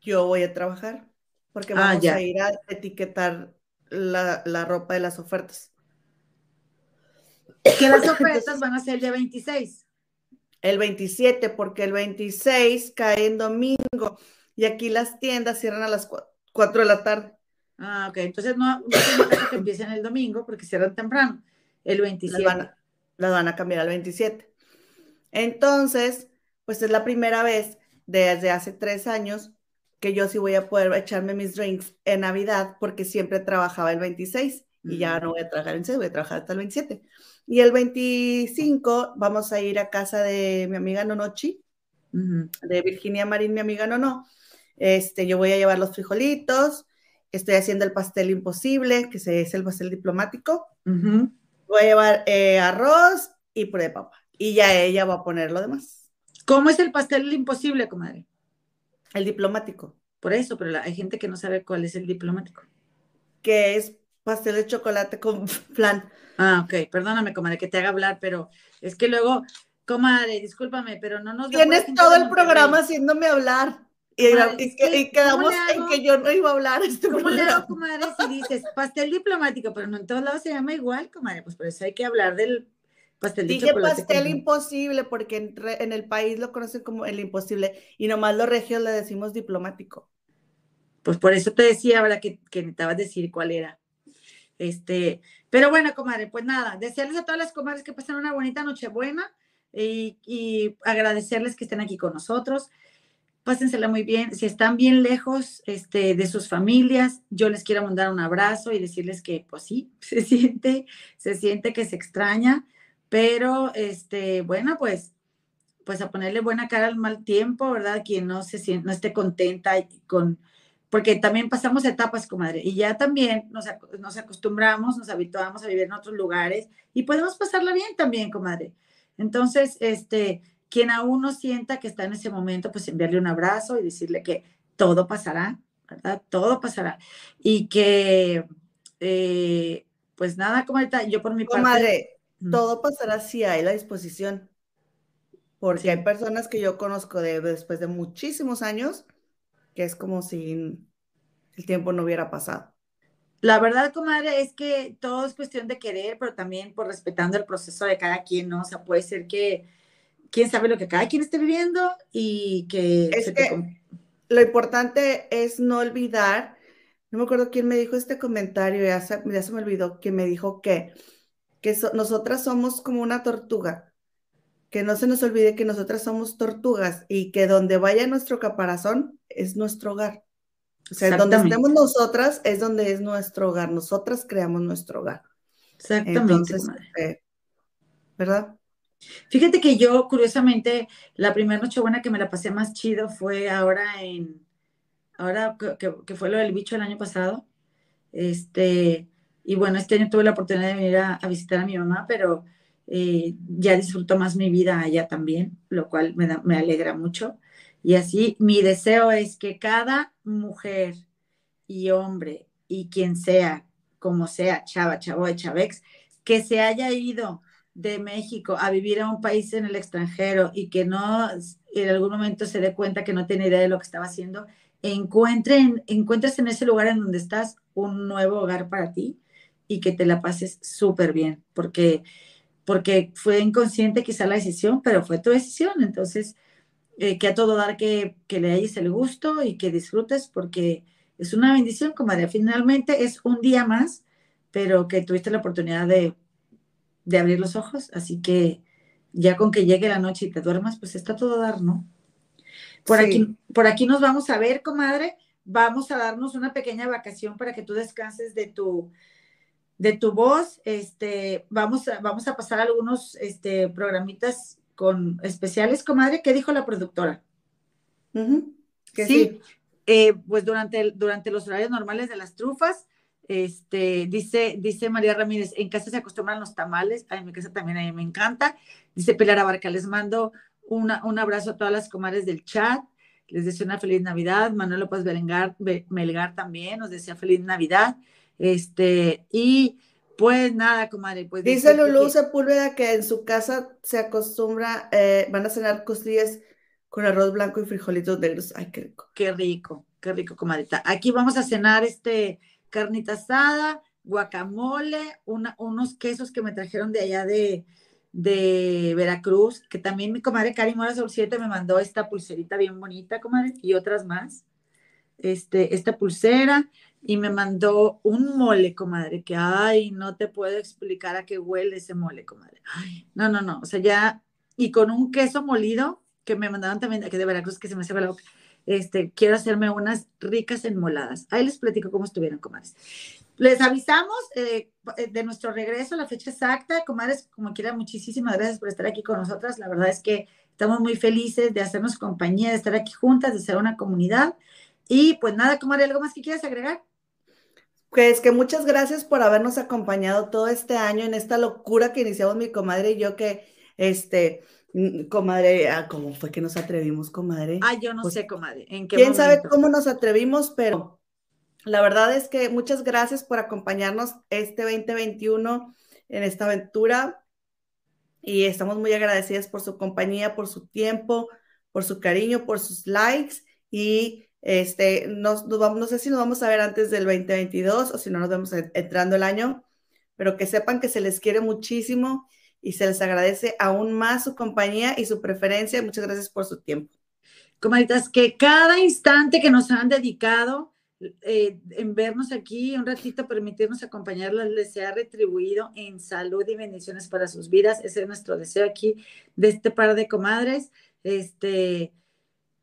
Yo voy a trabajar porque ah, vamos a ir a etiquetar la, ropa de las ofertas.
Que las ofertas van a ser el día 26.
El 27, porque el 26 cae en domingo y aquí las tiendas cierran a las 4 de la tarde.
Ah, ok. Entonces no, no que empiecen el domingo porque cierran temprano. El 27.
Las van, las van a cambiar al 27. Entonces, pues es la primera vez desde hace tres años que yo sí voy a poder echarme mis drinks en Navidad porque siempre trabajaba el 26 y ya no voy a trabajar el 6, voy a trabajar hasta el 27. Y el 25 vamos a ir a casa de mi amiga Nonochi, de Virginia Marín, mi amiga Nono. Este, yo voy a llevar los frijolitos, estoy haciendo el pastel imposible, que es el pastel diplomático. Voy a llevar eh, arroz y puré de papa. Y ya ella va a poner lo demás.
¿Cómo es el pastel imposible, comadre?
El diplomático.
Por eso, pero hay gente que no sabe cuál es el diplomático.
Que es pastel de chocolate con flan.
Ah, ok. Perdóname, comadre, que te haga hablar, pero es que luego, comadre, discúlpame, pero no nos...
Tienes todo el programa haciéndome hablar. Y, quedamos en que yo no iba a hablar.
Este ¿Cómo le hago, comadre, si dices pastel diplomático, pero no en todos lados se llama igual, comadre? Pues por eso hay que hablar del
Pastel Dije pastel imposible porque en, el país lo conocen como el imposible y nomás los regios le decimos diplomático.
Pues por eso te decía ahora que, que necesitabas decir cuál era. Este, pero bueno, comadre, pues nada, desearles a todas las comadres que pasen una bonita Nochebuena y, y agradecerles que estén aquí con nosotros. Pásensela muy bien. Si están bien lejos este, de sus familias, yo les quiero mandar un abrazo y decirles que, pues sí, se siente, se siente que se extraña pero, este, bueno, pues, pues a ponerle buena cara al mal tiempo, ¿verdad? Quien no se siente, no esté contenta con, porque también pasamos etapas, comadre, y ya también nos, nos acostumbramos, nos habituamos a vivir en otros lugares y podemos pasarla bien también, comadre. Entonces, este, quien aún no sienta que está en ese momento, pues enviarle un abrazo y decirle que todo pasará, ¿verdad? Todo pasará. Y que, eh, pues nada, comadre, yo por mi
parte todo pasará si hay la disposición. Porque hay personas que yo conozco de, después de muchísimos años que es como si el tiempo no hubiera pasado.
La verdad, comadre, es que todo es cuestión de querer, pero también por respetando el proceso de cada quien, ¿no? O sea, puede ser que quién sabe lo que cada quien esté viviendo y que...
Es que lo importante es no olvidar, no me acuerdo quién me dijo este comentario, ya se, ya se me olvidó, que me dijo que que nosotras somos como una tortuga, que no se nos olvide que nosotras somos tortugas y que donde vaya nuestro caparazón es nuestro hogar. O sea, donde estemos nosotras es donde es nuestro hogar. Nosotras creamos nuestro hogar.
Exactamente.
Eh, ¿Verdad?
Fíjate que yo, curiosamente, la primera buena que me la pasé más chido fue ahora en, ahora que, fue lo del bicho el año pasado. Este, y bueno, este año tuve la oportunidad de venir a, visitar a mi mamá, pero eh, ya disfruto más mi vida allá también, lo cual me, me alegra mucho. Y así mi deseo es que cada mujer y hombre y quien sea, como sea, chava, chavo, chavex, que se haya ido de México a vivir a un país en el extranjero y que no en algún momento se dé cuenta que no tiene idea de lo que estaba haciendo, encuentren, encuentres en ese lugar en donde estás un nuevo hogar para ti y que te la pases súper bien, porque, porque fue inconsciente quizá la decisión, pero fue tu decisión. Entonces, eh, que a todo dar que, que le hayas el gusto y que disfrutes, porque es una bendición, comadre. Finalmente es un día más, pero que tuviste la oportunidad de, de abrir los ojos, así que ya con que llegue la noche y te duermas, pues está todo dar, ¿no? Por, aquí, por aquí nos vamos a ver, comadre. Vamos a darnos una pequeña vacación para que tú descanses de tu, de tu voz. Este, vamos, a, vamos a pasar algunos este, programitas con especiales, comadre. ¿Qué dijo la productora?
que sí,
eh, pues durante, durante los horarios normales de las trufas, este, dice, dice María Ramírez, en casa se acostumbran los tamales, en mi casa también a mí me encanta. Dice Pilar Abarca, les mando una, un abrazo a todas las comadres del chat, les deseo una feliz Navidad. Manuel López Belengar, Melgar también nos desea feliz Navidad. Este, y pues nada, comadre. Pues
dice Lulú Sepúlveda que en su casa se acostumbra, eh, van a cenar costillas con arroz blanco y frijolitos negros. Ay, qué rico.
Qué rico, qué rico, comadita. Aquí vamos a cenar este carnita asada, guacamole, unos quesos que me trajeron de allá de, de Veracruz, que también mi comadre Cari Mora Sol 7 me mandó esta pulserita bien bonita, comadre, y otras más. Este, esta pulsera, y me mandó un mole, comadre, que ay, no te puedo explicar a qué huele ese mole, comadre. no, no, no, o sea, ya, y con un queso molido que me mandaron también aquí de Veracruz, que se me hace la boca este, quiero hacerme unas ricas enmoladas. Ahí les platico cómo estuvieron, comadres. Les avisamos eh, de nuestro regreso, la fecha exacta. Comadres, como quiera, muchísimas gracias por estar aquí con nosotras. La verdad es que estamos muy felices de hacernos compañía, de estar aquí juntas, de ser una comunidad. Y pues nada, comadre, ¿algo más que quieras agregar?
Pues que muchas gracias por habernos acompañado todo este año en esta locura que iniciamos mi comadre y yo que, este, comadre, ah, ¿cómo fue que nos atrevimos, comadre?
Ah, yo no pues, sé, comadre.
¿en qué ¿Quién sabe cómo nos atrevimos? Pero la verdad es que muchas gracias por acompañarnos este 2021 en esta aventura y estamos muy agradecidas por su compañía, por su tiempo, por su cariño, por sus likes y este, nos, vamos, no sé si nos vamos a ver antes del 2022 o si no nos vemos entrando el año, pero que sepan que se les quiere muchísimo y se les agradece aún más su compañía y su preferencia. Muchas gracias por su tiempo.
Comaditas, que cada instante que nos han dedicado eh, en vernos aquí, un ratito, permitirnos acompañarlas, les sea retribuido en salud y bendiciones para sus vidas. Ese es nuestro deseo aquí de este par de comadres. Este,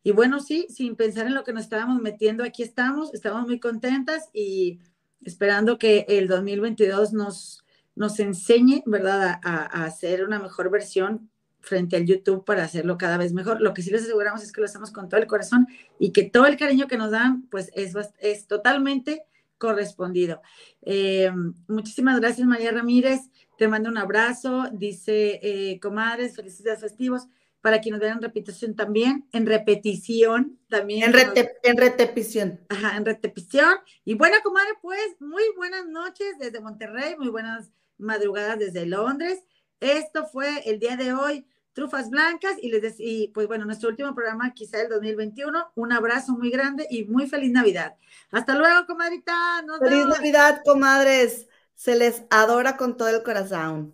y bueno, sí, sin pensar en lo que nos estábamos metiendo, aquí estamos, estamos muy contentas y esperando que el 2022 nos, nos enseñe, ¿verdad?, a, hacer una mejor versión frente al YouTube para hacerlo cada vez mejor. Lo que sí les aseguramos es que lo hacemos con todo el corazón y que todo el cariño que nos dan, pues es, es totalmente correspondido. Eh, muchísimas gracias, María Ramírez. Te mando un abrazo. Dice, eh, comadres, felicidades festivos. Para quienes vean repetición también, en repetición también.
En, en repetición.
Ajá, en repetición. Y bueno, comadre, pues muy buenas noches desde Monterrey, muy buenas madrugadas desde Londres. Esto fue el día de hoy, Trufas Blancas, y les y pues bueno, nuestro último programa quizá el 2021. Un abrazo muy grande y muy feliz Navidad. Hasta luego, comadrita.
feliz Navidad, comadres. Se les adora con todo el corazón.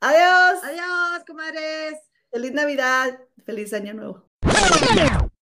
Adiós.
Adiós, comadres.
Feliz Navidad. Feliz Año Nuevo.